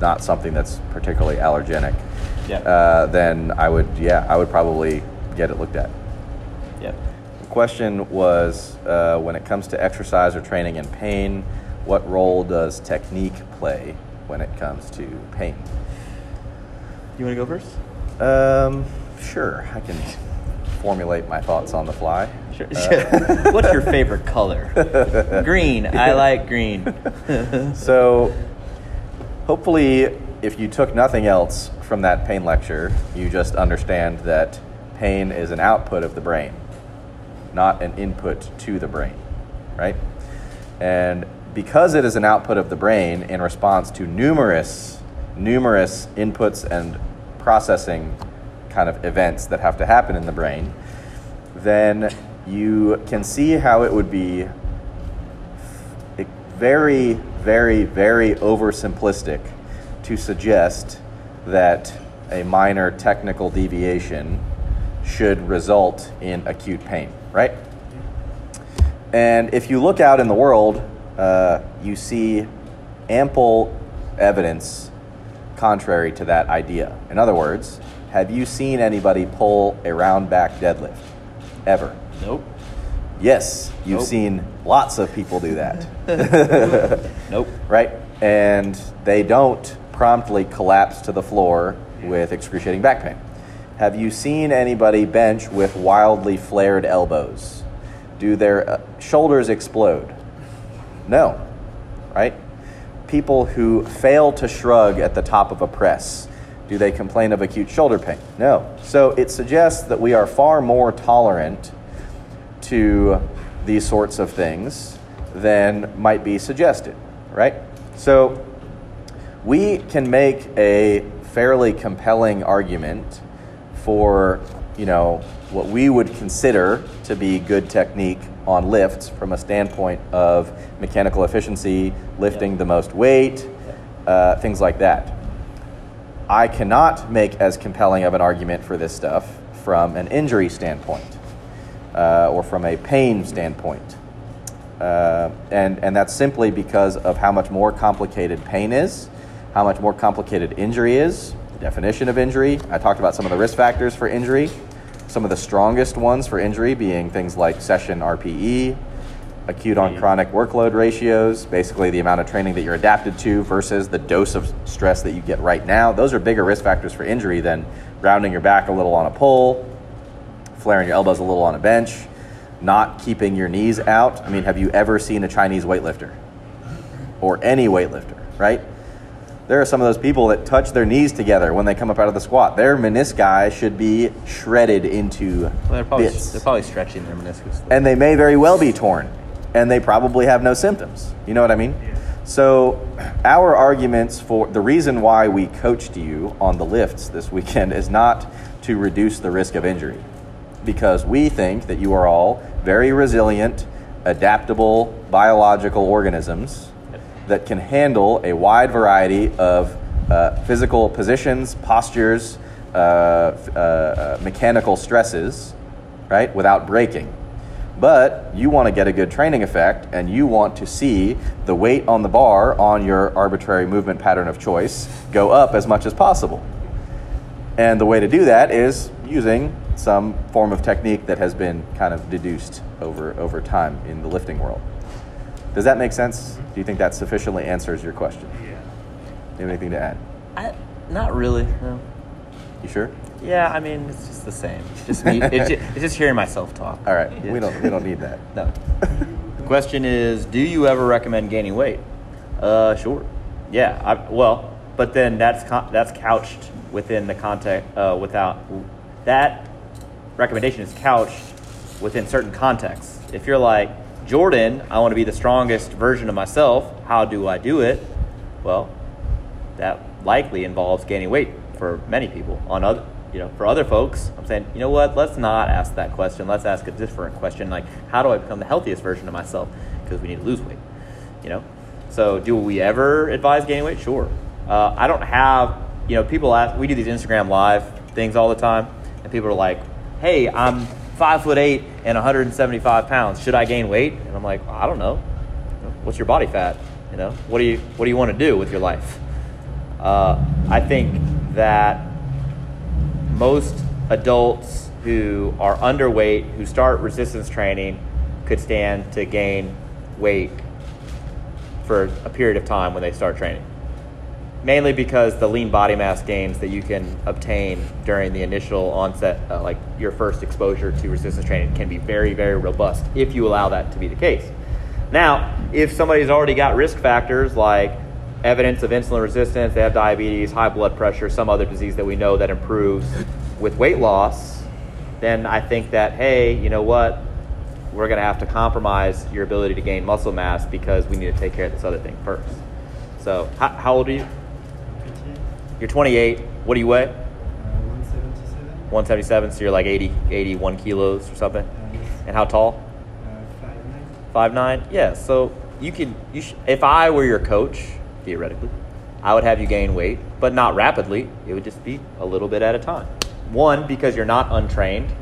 not something that's particularly allergenic Yeah. uh, then I would, yeah, I would probably get it looked at. yeah. The question was uh, when it comes to exercise or training and pain, what role does technique play when it comes to pain? You want to go first? Um, sure, I can formulate my thoughts on the fly. Sure. What's your favorite color? green. I like green. So, hopefully, if you took nothing else from that pain lecture, you just understand that pain is an output of the brain, not an input to the brain, right? And because it is an output of the brain in response to numerous, numerous inputs and processing kind of events that have to happen in the brain, then you can see how it would be very, very, very oversimplistic to suggest that a minor technical deviation should result in acute pain, right? And if you look out in the world, uh, you see ample evidence contrary to that idea. In other words, have you seen anybody pull a round back deadlift? Ever? Nope. Yes, you've Nope. seen lots of people do that. Nope. right? And they don't promptly collapse to the floor with excruciating back pain. Have you seen anybody bench with wildly flared elbows? Do their uh, shoulders explode? No, right? People who fail to shrug at the top of a press, do they complain of acute shoulder pain? No. So it suggests that we are far more tolerant to these sorts of things than might be suggested, right? So we can make a fairly compelling argument for, you know, what we would consider to be good technique on lifts from a standpoint of mechanical efficiency, lifting the most weight, uh, things like that. I cannot make as compelling of an argument for this stuff from an injury standpoint uh, or from a pain standpoint. Uh, and, and that's simply because of how much more complicated pain is, how much more complicated injury is, the definition of injury. I talked about some of the risk factors for injury, some of the strongest ones for injury being things like session RPE, acute on chronic workload ratios, basically the amount of training that you're adapted to versus the dose of stress that you get right now. Those are bigger risk factors for injury than rounding your back a little on a pull, flaring your elbows a little on a bench, not keeping your knees out. I mean, have you ever seen a Chinese weightlifter or any weightlifter, right? There are some of those people that touch their knees together when they come up out of the squat. Their menisci should be shredded into Well, they're probably bits they're probably stretching their meniscus. and they may very well be torn and they probably have no symptoms you know what i mean Yeah. so our arguments for the reason why we coached you on the lifts this weekend is not to reduce the risk of injury because we think that you are all very resilient adaptable biological organisms that can handle a wide variety of uh, physical positions postures uh, uh, uh, mechanical stresses right without breaking but you want to get a good training effect and you want to see the weight on the bar on your arbitrary movement pattern of choice go up as much as possible. And the way to do that is using some form of technique that has been kind of deduced over, over time in the lifting world. Does that make sense? Do you think that sufficiently answers your question? Yeah. Do you have anything to add? I, not really. No. You sure? Yeah, I mean it's just the same. It's just me. it's, just, it's just hearing myself talk. All right. We don't we don't need that. No. the question is, do you ever recommend gaining weight? Uh, sure. Yeah. I, well, but then that's con- that's couched within the context uh, without that recommendation is couched within certain contexts. If you're like Jordan, I want to be the strongest version of myself. How do I do it? Well, that likely involves gaining weight for many people. On other, you know, for other folks, I'm saying, you know what? Let's not ask that question. Let's ask a different question, like, how do I become the healthiest version of myself? Because we need to lose weight. You know. So, do we ever advise gaining weight? Sure. Uh, I don't have, you know, people ask. We do these Instagram live things all the time, and people are like, "Hey, I'm five foot eight and 175 pounds. Should I gain weight?" And I'm like, I don't know. What's your body fat? You know, what do you what do you want to do with your life? Uh, I think that most adults who are underweight, who start resistance training, could stand to gain weight for a period of time when they start training. Mainly because the lean body mass gains that you can obtain during the initial onset, uh, like your first exposure to resistance training, can be very, very robust if you allow that to be the case. Now, if somebody's already got risk factors like evidence of insulin resistance, they have diabetes, high blood pressure, some other disease that we know that improves with weight loss, then I think that, hey, you know what? We're going to have to compromise your ability to gain muscle mass because we need to take care of this other thing first. So, how, how old are you? You're 28. What do you weigh? 177. 177, so you're like 80, 81 kilos or something. And how tall? Uh, 5'9". Five nine. Yeah. So you could. You sh- if I were your coach, theoretically, I would have you gain weight, but not rapidly. It would just be a little bit at a time. One, because you're not untrained.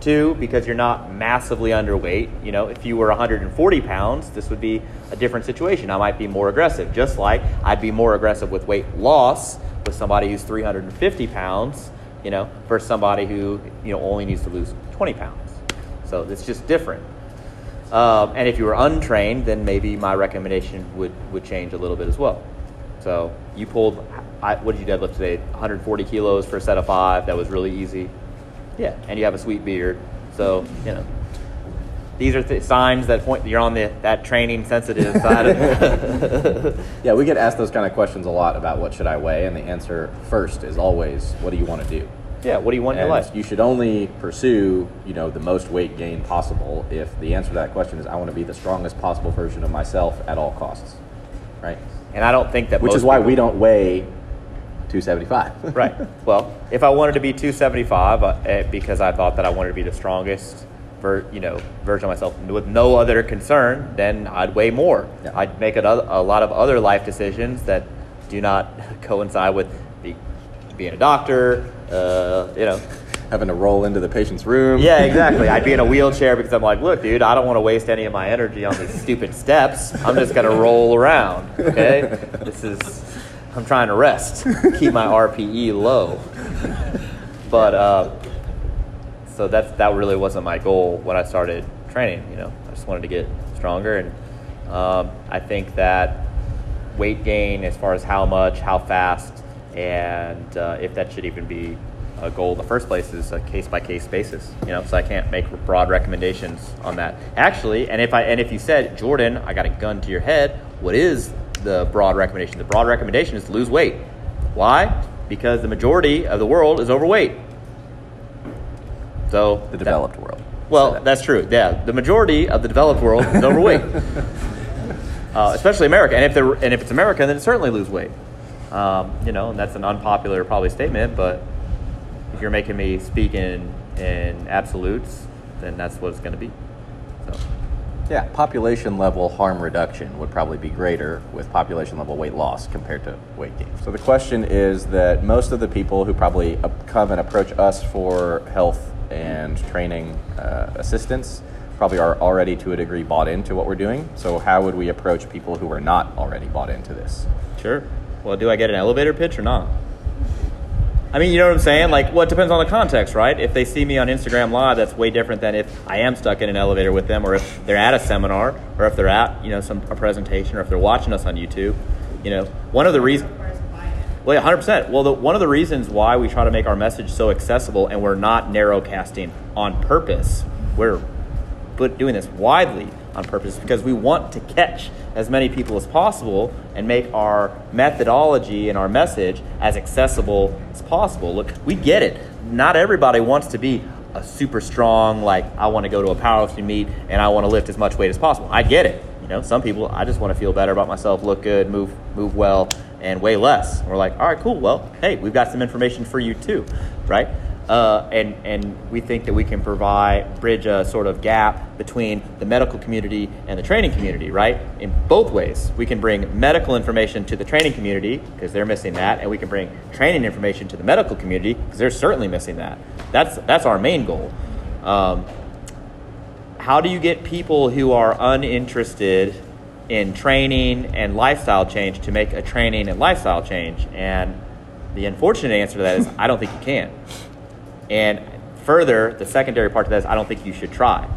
Two, because you're not massively underweight. You know, if you were 140 pounds, this would be a different situation. I might be more aggressive, just like I'd be more aggressive with weight loss with somebody who's 350 pounds. You know, versus somebody who you know only needs to lose 20 pounds. So it's just different. Um, and if you were untrained, then maybe my recommendation would, would change a little bit as well. So you pulled, I, what did you deadlift today? 140 kilos for a set of five. That was really easy. Yeah, and you have a sweet beard. So, you know, these are th- signs that point you're on the that training sensitive side. Of Yeah, we get asked those kind of questions a lot about what should I weigh, and the answer first is always, what do you want to do? yeah, what do you want in And your life? you should only pursue, you know, the most weight gain possible if the answer to that question is I want to be the strongest possible version of myself at all costs, right? And I don't think that Which is why we don't weigh 275. right. Well, if I wanted to be 275 uh, eh, because I thought that I wanted to be the strongest, ver- you know, version of myself with no other concern, then I'd weigh more. Yeah. I'd make a, a lot of other life decisions that do not coincide with be, being a doctor. Uh, you know. Having to roll into the patient's room. Yeah, exactly. I'd be in a wheelchair because I'm like, look, dude, I don't want to waste any of my energy on these stupid steps. I'm just gonna roll around. Okay, this is. I'm trying to rest, keep my RPE low. But uh, so that's that really wasn't my goal when I started training. You know, I just wanted to get stronger, and um, I think that weight gain, as far as how much, how fast, and uh, if that should even be a goal in the first place, is a case by case basis. You know, so I can't make broad recommendations on that. Actually, and if I and if you said Jordan, I got a gun to your head, what is the broad recommendation? The broad recommendation is to lose weight. Why? Because the majority of the world is overweight. So The that- developed world. well, that. that's true. Yeah, the majority of the developed world is overweight, uh, especially America. And if they're and if it's America, then it certainly lose weight. Um, you know, and that's an unpopular probably statement, but if you're making me speak in in absolutes, then that's what it's going to be. So Yeah, population level harm reduction would probably be greater with population level weight loss compared to weight gain. So the question is that most of the people who probably come and approach us for health and training uh, assistance probably are already to a degree bought into what we're doing. So how would we approach people who are not already bought into this? sure. Well, do I get an elevator pitch or not? I mean, you know what I'm saying? Like, well, it depends on the context, right? If they see me on Instagram Live, that's way different than if I am stuck in an elevator with them, or if they're at a seminar, or if they're at, you know, some a presentation, or if they're watching us on YouTube. You know, one of the reasons. Well, yeah, hundred percent. Well, the, one of the reasons why we try to make our message so accessible, and we're not narrow casting on purpose, we're doing this widely on purpose because we want to catch as many people as possible and make our methodology and our message as accessible as possible. Look, we get it. Not everybody wants to be a super strong, like I want to go to a powerlifting meet and I want to lift as much weight as possible. I get it. You know, some people I just want to feel better about myself, look good, move move well, and weigh less. we're like, all right, cool. Well, hey, we've got some information for you too, right? Uh, and and we think that we can provide bridge a sort of gap between the medical community and the training community, right? In both ways, we can bring medical information to the training community because they're missing that, and we can bring training information to the medical community because they're certainly missing that. That's that's our main goal. Um, how do you get people who are uninterested in training and lifestyle change to make a training and lifestyle change? And the unfortunate answer to that is I don't think you can. And further, the secondary part to that is I don't think you should try.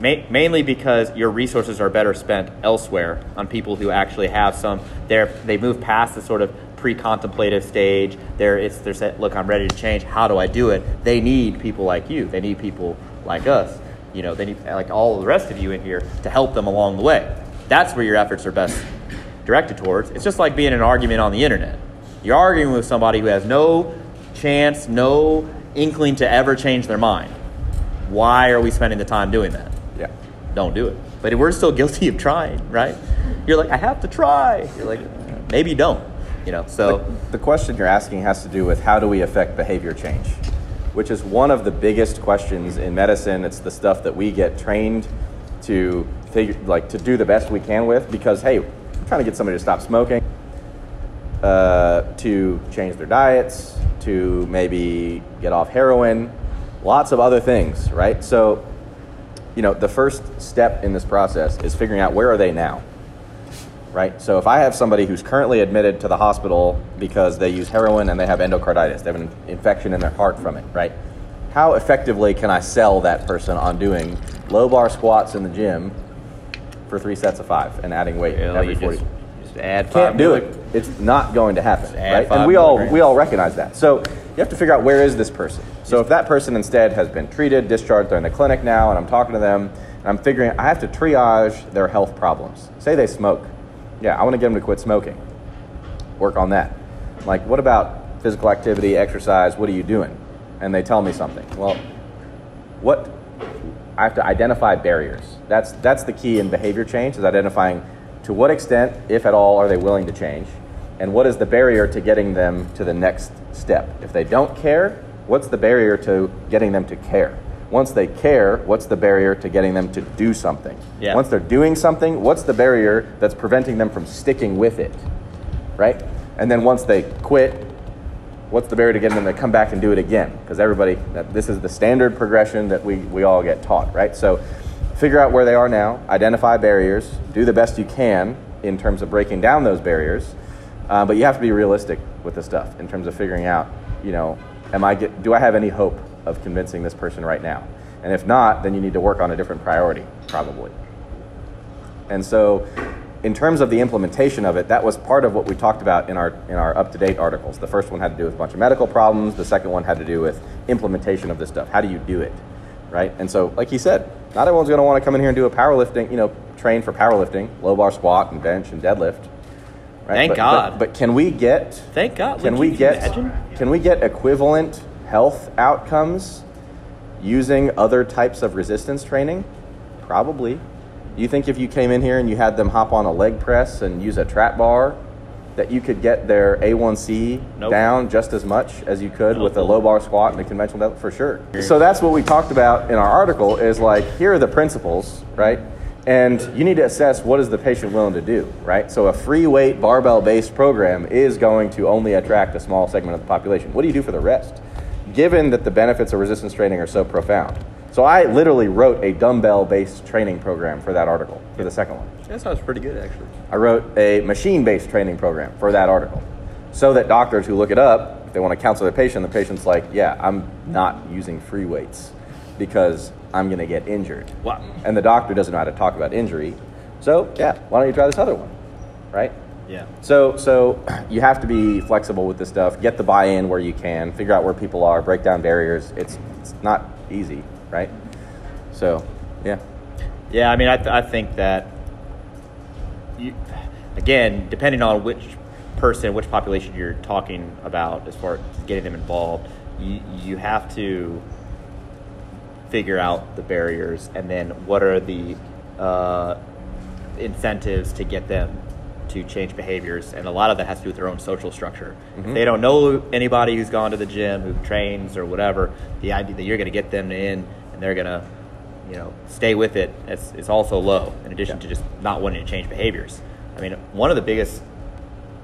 ma- mainly because your resources are better spent elsewhere on people who actually have some. They move past the sort of pre-contemplative stage. They're it's they're said, look, I'm ready to change. How do I do it? They need people like you. They need people like us. You know, they need like all the rest of you in here to help them along the way. That's where your efforts are best directed towards. It's just like being in an argument on the internet. You're arguing with somebody who has no chance, no inkling to ever change their mind. Why are we spending the time doing that? Yeah. Don't do it. But we're still guilty of trying, right? You're like, I have to try. You're like, maybe you don't. You know, so The question you're asking has to do with how do we affect behavior change, which is one of the biggest questions in medicine. It's the stuff that we get trained to figure, like to do the best we can with because hey, we're trying to get somebody to stop smoking, uh, to change their diets, to maybe get off heroin, lots of other things, right? So, you know, the first step in this process is figuring out where are they now right? So if I have somebody who's currently admitted to the hospital because they use heroin and they have endocarditis, they have an infection in their heart from it, right? How effectively can I sell that person on doing low bar squats in the gym for three sets of five and adding weight every you 40? just, just add Can't do it. It's not going to happen, right? And we all we all recognize that. So you have to figure out where is this person. So if that person instead has been treated, discharged, they're in the clinic now, and I'm talking to them, and I'm figuring I have to triage their health problems. Say they smoke. Yeah, I want to get them to quit smoking. Work on that. Like, what about physical activity, exercise? What are you doing? And they tell me something. Well, what I have to identify barriers. That's that's the key in behavior change is identifying to what extent, if at all, are they willing to change, and what is the barrier to getting them to the next step. If they don't care, what's the barrier to getting them to care? Once they care, what's the barrier to getting them to do something? Yeah. Once they're doing something, what's the barrier that's preventing them from sticking with it? Right? And then once they quit, what's the barrier to getting them to come back and do it again? Because everybody, this is the standard progression that we, we all get taught, right? So figure out where they are now, identify barriers, do the best you can in terms of breaking down those barriers, uh, but you have to be realistic with the stuff in terms of figuring out, you know, am I get, do I have any hope of convincing this person right now? And if not, then you need to work on a different priority, probably. And so, in terms of the implementation of it, that was part of what we talked about in our in our up to date articles. The first one had to do with a bunch of medical problems. The second one had to do with implementation of this stuff. How do you do it, right? And so, like he said, not everyone's going to want to come in here and do a powerlifting, you know, train for powerlifting, low bar squat and bench and deadlift. Right? Thank But- God. But, but can we get Thank God. can Would we get imagine? can we get equivalent health outcomes using other types of resistance training? Probably. You think if you came in here and you had them hop on a leg press and use a trap bar, that you could get their A1C Nope. down just as much as you could with a low bar squat and a conventional deadlift? For sure. So that's what we talked about in our article is like, here are the principles, right? And you need to assess what is the patient willing to do, right? So a free weight barbell based program is going to only attract a small segment of the population. What do you do for the rest? Given that the benefits of resistance training are so profound. So I literally wrote a dumbbell based training program for that article, for the second one. That sounds pretty good, actually. I wrote a machine based training program for that article. So that doctors who look it up, if they want to counsel their patient, the patient's like, yeah, I'm not using free weights because I'm going to get injured. Wow. And the doctor doesn't know how to talk about injury. So, yeah, why don't you try this other one? Right? Yeah. So, so you have to be flexible with this stuff. Get the buy-in where you can. Figure out where people are. Break down barriers. It's it's not easy, right? So, yeah. Yeah, I mean, I, th- I think that you, again, depending on which person, which population you're talking about, as far as getting them involved, you, you have to figure out the barriers and then what are the uh, incentives to get them to change behaviors. And a lot of that has to do with their own social structure. If they don't know anybody who's gone to the gym, who trains or whatever, the idea that you're going to get them in and they're going to you know, stay with it, it is, is also low, in addition to just not wanting to change behaviors. I mean, one of the biggest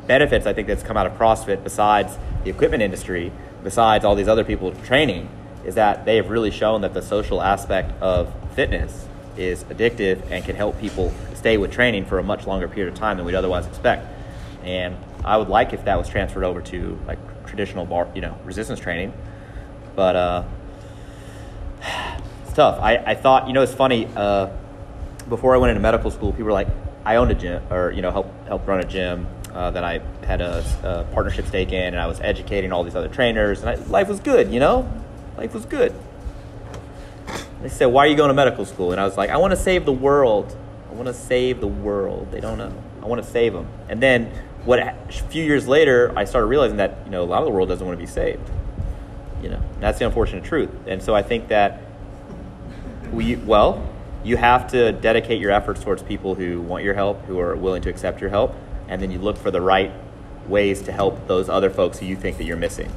benefits I think that's come out of CrossFit, besides the equipment industry, besides all these other people training, is that they have really shown that the social aspect of fitness is addictive and can help people stay with training for a much longer period of time than we'd otherwise expect. And I would like if that was transferred over to like traditional bar, you know, resistance training, but uh, it's tough. I, I thought, you know, it's funny. Uh, before I went into medical school, people were like, I owned a gym, or you know, helped helped run a gym uh, that I had a, a partnership stake in, and I was educating all these other trainers, and I, life was good. You know, life was good. They said, "Why are you going to medical school?" And I was like, "I want to save the world. I want to save the world. They don't know. I want to save them." And then, what? A few years later, I started realizing that you know a lot of the world doesn't want to be saved. You know, that's the unfortunate truth. And so I think that we well, you have to dedicate your efforts towards people who want your help, who are willing to accept your help, and then you look for the right ways to help those other folks who you think that you're missing.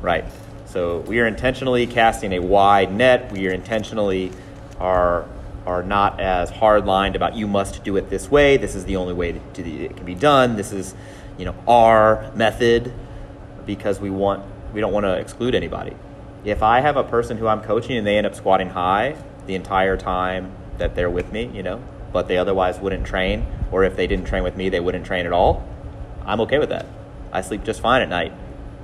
Right. So we are intentionally casting a wide net. We are intentionally are are not as hard lined about you must do it this way. This is the only way that it can be done. This is, you know, our method because we want we don't want to exclude anybody. If I have a person who I'm coaching and they end up squatting high the entire time that they're with me, you know, but they otherwise wouldn't train, or if they didn't train with me, they wouldn't train at all, I'm okay with that. I sleep just fine at night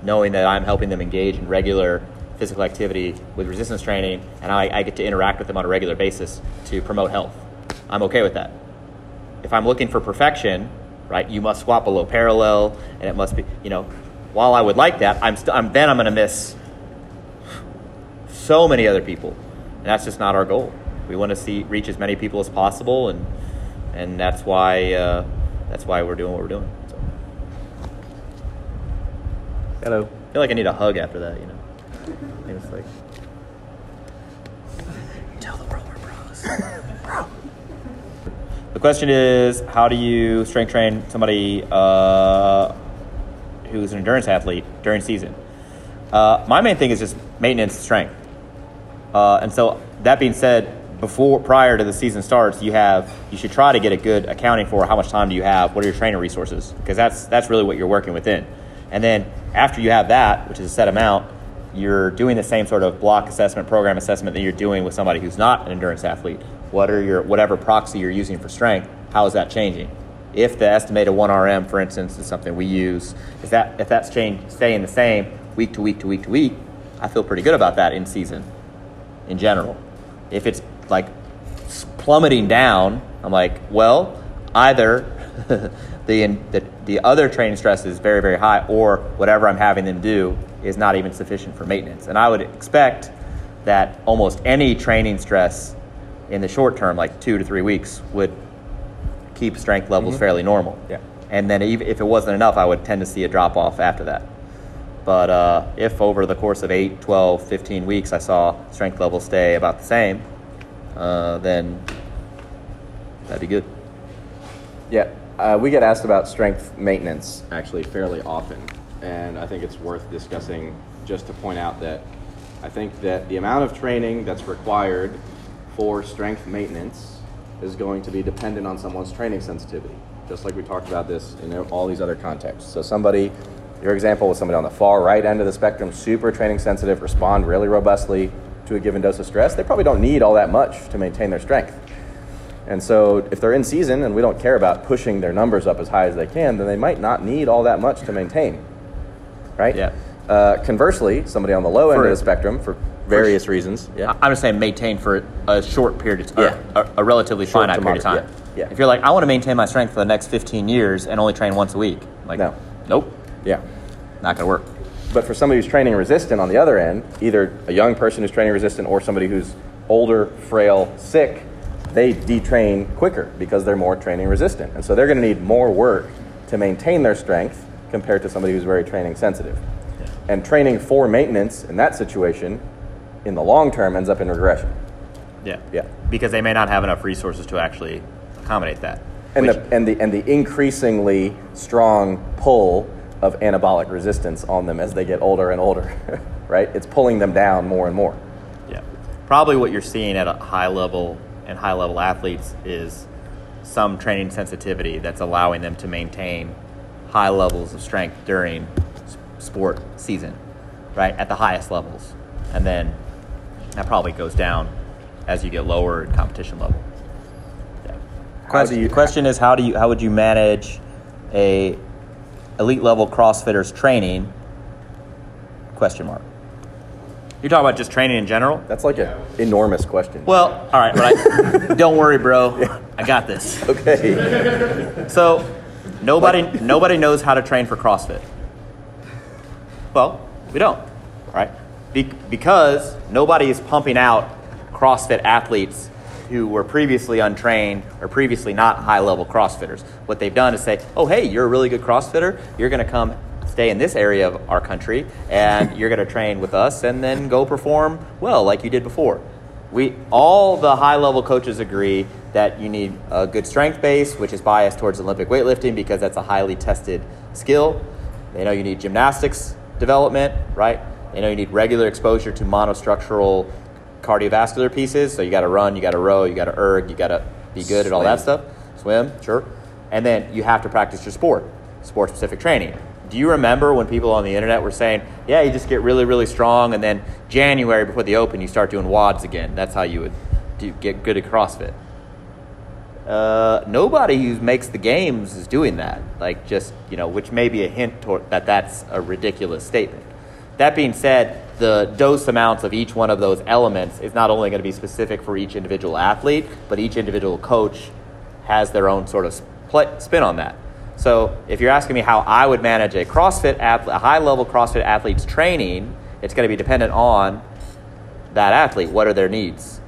knowing that I'm helping them engage in regular physical activity with resistance training, and I, I, get to interact with them on a regular basis to promote health. I'm okay with that. If I'm looking for perfection, right, you must squat below parallel, and it must be, you know, while I would like that, I'm, st- I'm then I'm going to miss so many other people, and that's just not our goal. We want to see reach as many people as possible, and and that's why uh, that's why we're doing what we're doing. So. Hello. I feel like I need a hug after that, you know. it's like tell the world we're bros, bro. The question is, how do you strength train somebody uh, who's an endurance athlete during season? Uh, my main thing is just maintenance strength. Uh, and so that being said, before prior to the season starts, you have you should try to get a good accounting for how much time do you have, what are your training resources, because that's that's really what you're working within. And then after you have that, which is a set amount, you're doing the same sort of block assessment, program assessment that you're doing with somebody who's not an endurance athlete. What are your whatever proxy you're using for strength? How is that changing? If the estimated one RM, for instance, is something we use, if that if that's change, staying the same week to week to week to week, I feel pretty good about that in season, in general. If it's like plummeting down, I'm like, well, either the, the, the other training stress is very, very high, or whatever I'm having them do is not even sufficient for maintenance. And I would expect that almost any training stress in the short term, like two to three weeks, would keep strength levels mm-hmm. fairly normal. Yeah. And then if it wasn't enough, I would tend to see a drop off after that. But uh, if over the course of 8, 12, 15 weeks I saw strength levels stay about the same, uh, then that'd be good. Yeah, uh, we get asked about strength maintenance actually fairly often, and I think it's worth discussing just to point out that I think that the amount of training that's required for strength maintenance is going to be dependent on someone's training sensitivity, just like we talked about this in all these other contexts. So, somebody, your example was somebody on the far right end of the spectrum, super training sensitive, respond really robustly to a given dose of stress, they probably don't need all that much to maintain their strength. And so, if they're in season and we don't care about pushing their numbers up as high as they can, then they might not need all that much to maintain. Right? Yeah. Uh, conversely, somebody on the low end of the spectrum, for various reasons, yeah. I'm just saying maintain for a short period of time, yeah. a, a relatively short finite period of time. Yeah. yeah. If you're like, I want to maintain my strength for the next 15 years and only train once a week, like, no. nope. Yeah. Not going to work. But for somebody who's training resistant on the other end, either a young person who's training resistant or somebody who's older, frail, sick, they detrain quicker because they're more training resistant. And so they're going to need more work to maintain their strength compared to somebody who's very training sensitive. Yeah. And training for maintenance in that situation in the long term ends up in regression. Yeah. Yeah. Because they may not have enough resources to actually accommodate that. And which, the and the and the increasingly strong pull of anabolic resistance on them as they get older and older, right? It's pulling them down more and more. Yeah. Probably what you're seeing at a high level and high level athletes is some training sensitivity that's allowing them to maintain high levels of strength during sport season, right? At the highest levels. And then that probably goes down as you get lower in competition level. Yeah. Question, you, question is how do you how would you manage a elite level CrossFitters training? Question mark. You're talking about just training in general? That's like an enormous question. Well, all right, right. Don't worry, bro. I got this. okay. So, nobody nobody knows how to train for CrossFit. Well, we don't, right? Be- because nobody is pumping out CrossFit athletes who were previously untrained or previously not high level CrossFitters. What they've done is say, "Oh, hey, you're a really good CrossFitter. You're going to come stay in this area of our country and you're going to train with us and then go perform well like you did before." We all the high level coaches agree that you need a good strength base, which is biased towards Olympic weightlifting because that's a highly tested skill. They know you need gymnastics development, right? They know you need regular exposure to monostructural cardiovascular pieces. So you got to run, you got to row, you got to erg, you got to be good at all that stuff. Swim, sure. And then you have to practice your sport, sport specific training. Do you remember when people on the internet were saying, yeah, you just get really, really strong, and then January before the Open, you start doing WODs again? That's how you would do, get good at CrossFit. Uh, nobody who makes the games is doing that. Like, just, you know, which may be a hint toward, that that's a ridiculous statement. That being said, the dose amounts of each one of those elements is not only going to be specific for each individual athlete, but each individual coach has their own sort of spin on that. So, if you're asking me how I would manage a CrossFit athlete, a high level CrossFit athlete's training, it's going to be dependent on that athlete. What are their needs?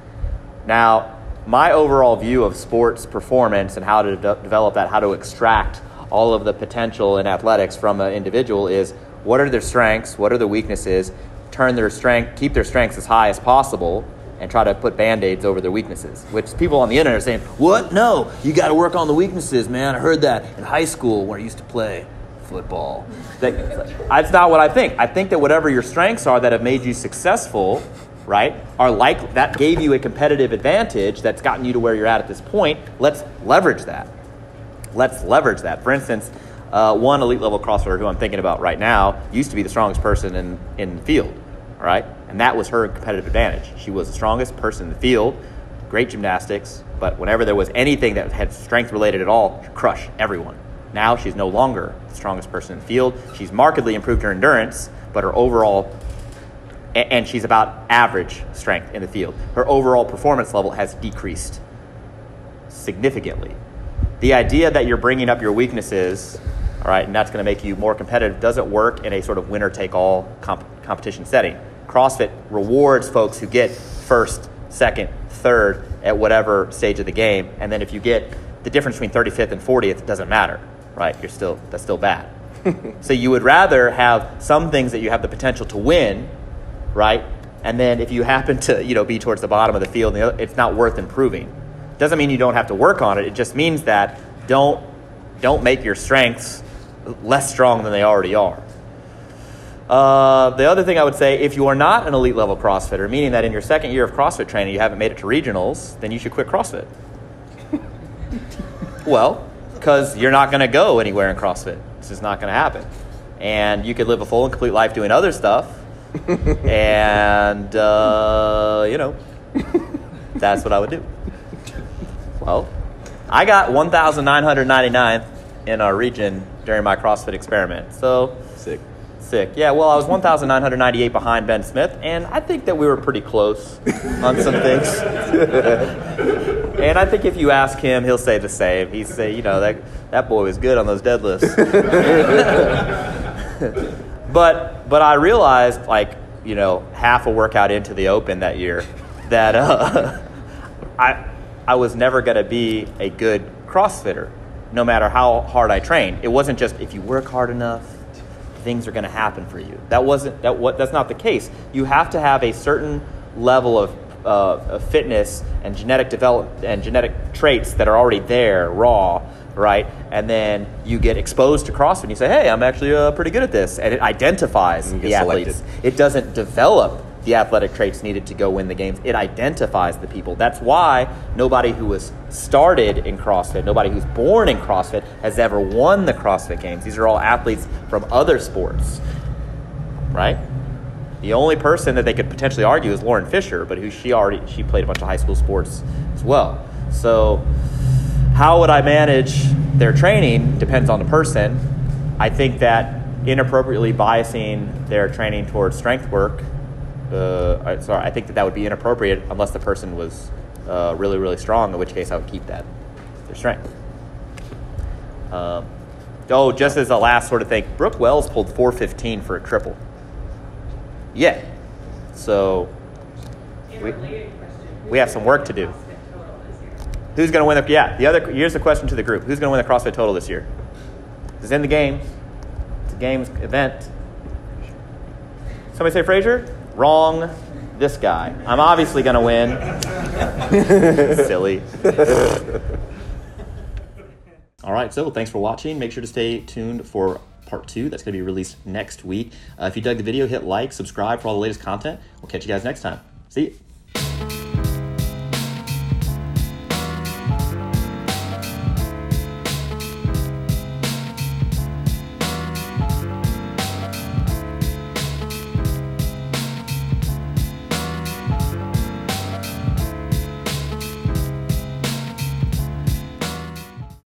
Now, my overall view of sports performance and how to de- develop that, how to extract all of the potential in athletics from an individual is what are their strengths, what are their weaknesses, turn their strength, keep their strengths as high as possible, and try to put band-aids over their weaknesses. Which people on the internet are saying, "What? No, you got to work on the weaknesses, man. I heard that in high school where I used to play football." That, that's not what I think. I think that whatever your strengths are that have made you successful, right, are like that gave you a competitive advantage that's gotten you to where you're at at this point. Let's leverage that. Let's leverage that. For instance, uh, one elite level CrossFitter who I'm thinking about right now used to be the strongest person in, in the field, right? And that was her competitive advantage. She was the strongest person in the field, great gymnastics, but whenever there was anything that had strength related at all, crush everyone. Now she's no longer the strongest person in the field. She's markedly improved her endurance, but her overall and she's about average strength in the field. Her overall performance level has decreased significantly. The idea that you're bringing up your weaknesses, all right, and that's going to make you more competitive doesn't work in a sort of winner take all comp- competition setting. CrossFit rewards folks who get first, second, third at whatever stage of the game, and then if you get the difference between 35th and 40th, it doesn't matter, right? You're still that's still bad. so you would rather have some things that you have the potential to win, right? And then if you happen to, you know, be towards the bottom of the field, it's not worth improving. Doesn't mean you don't have to work on it. It just means that don't don't make your strengths less strong than they already are. Uh, the other thing I would say, if you are not an elite level CrossFitter, meaning that in your second year of CrossFit training you haven't made it to regionals, then you should quit CrossFit. well, because you're not going to go anywhere in CrossFit. It's just not going to happen. And you could live a full and complete life doing other stuff. and, uh, you know, that's what I would do. Well, I got 1,999 in our region during my CrossFit experiment. So, Sick. Sick. Yeah, well, I was 1,998 behind Ben Smith, and I think that we were pretty close on some things. and I think if you ask him, he'll say the same. He'd say, you know, that, that boy was good on those deadlifts. but, but I realized, like, you know, half a workout into the open that year, that uh, I, I was never going to be a good CrossFitter, no matter how hard I trained. It wasn't just if you work hard enough, things are going to happen for you. That wasn't that. What that's not the case. You have to have a certain level of, uh, of fitness and genetic develop and genetic traits that are already there, raw, right? And then you get exposed to CrossFit. and You say, "Hey, I'm actually uh, pretty good at this," and it identifies And the athletes. selected. It doesn't develop the athletic traits needed to go win the games. It identifies the people. That's why nobody who was started in CrossFit, nobody who's born in CrossFit, has ever won the CrossFit Games. These are all athletes from other sports, right? The only person that they could potentially argue is Lauren Fisher, but who she already she played a bunch of high school sports as well. So, how would I manage their training depends on the person. I think that inappropriately biasing their training towards strength work uh, I, I think that that would be inappropriate unless the person was uh, really, really strong. In which case, I would keep that their strength. Um, oh, just as a last sort of thing, Brooke Wells pulled 415 for a triple. Yeah. So We- we have some work to do. Who's going to win the? Yeah. The other here's the question to the group: Who's going to win the CrossFit Total this year? It's in the games. It's a games event. Somebody say Fraser? Wrong. This guy. I'm obviously going to win. Silly. All right, so thanks for watching. Make sure to stay tuned for part two. That's going to be released next week. Uh, if you dug the video, hit like, subscribe for all the latest content. We'll catch you guys next time. See you.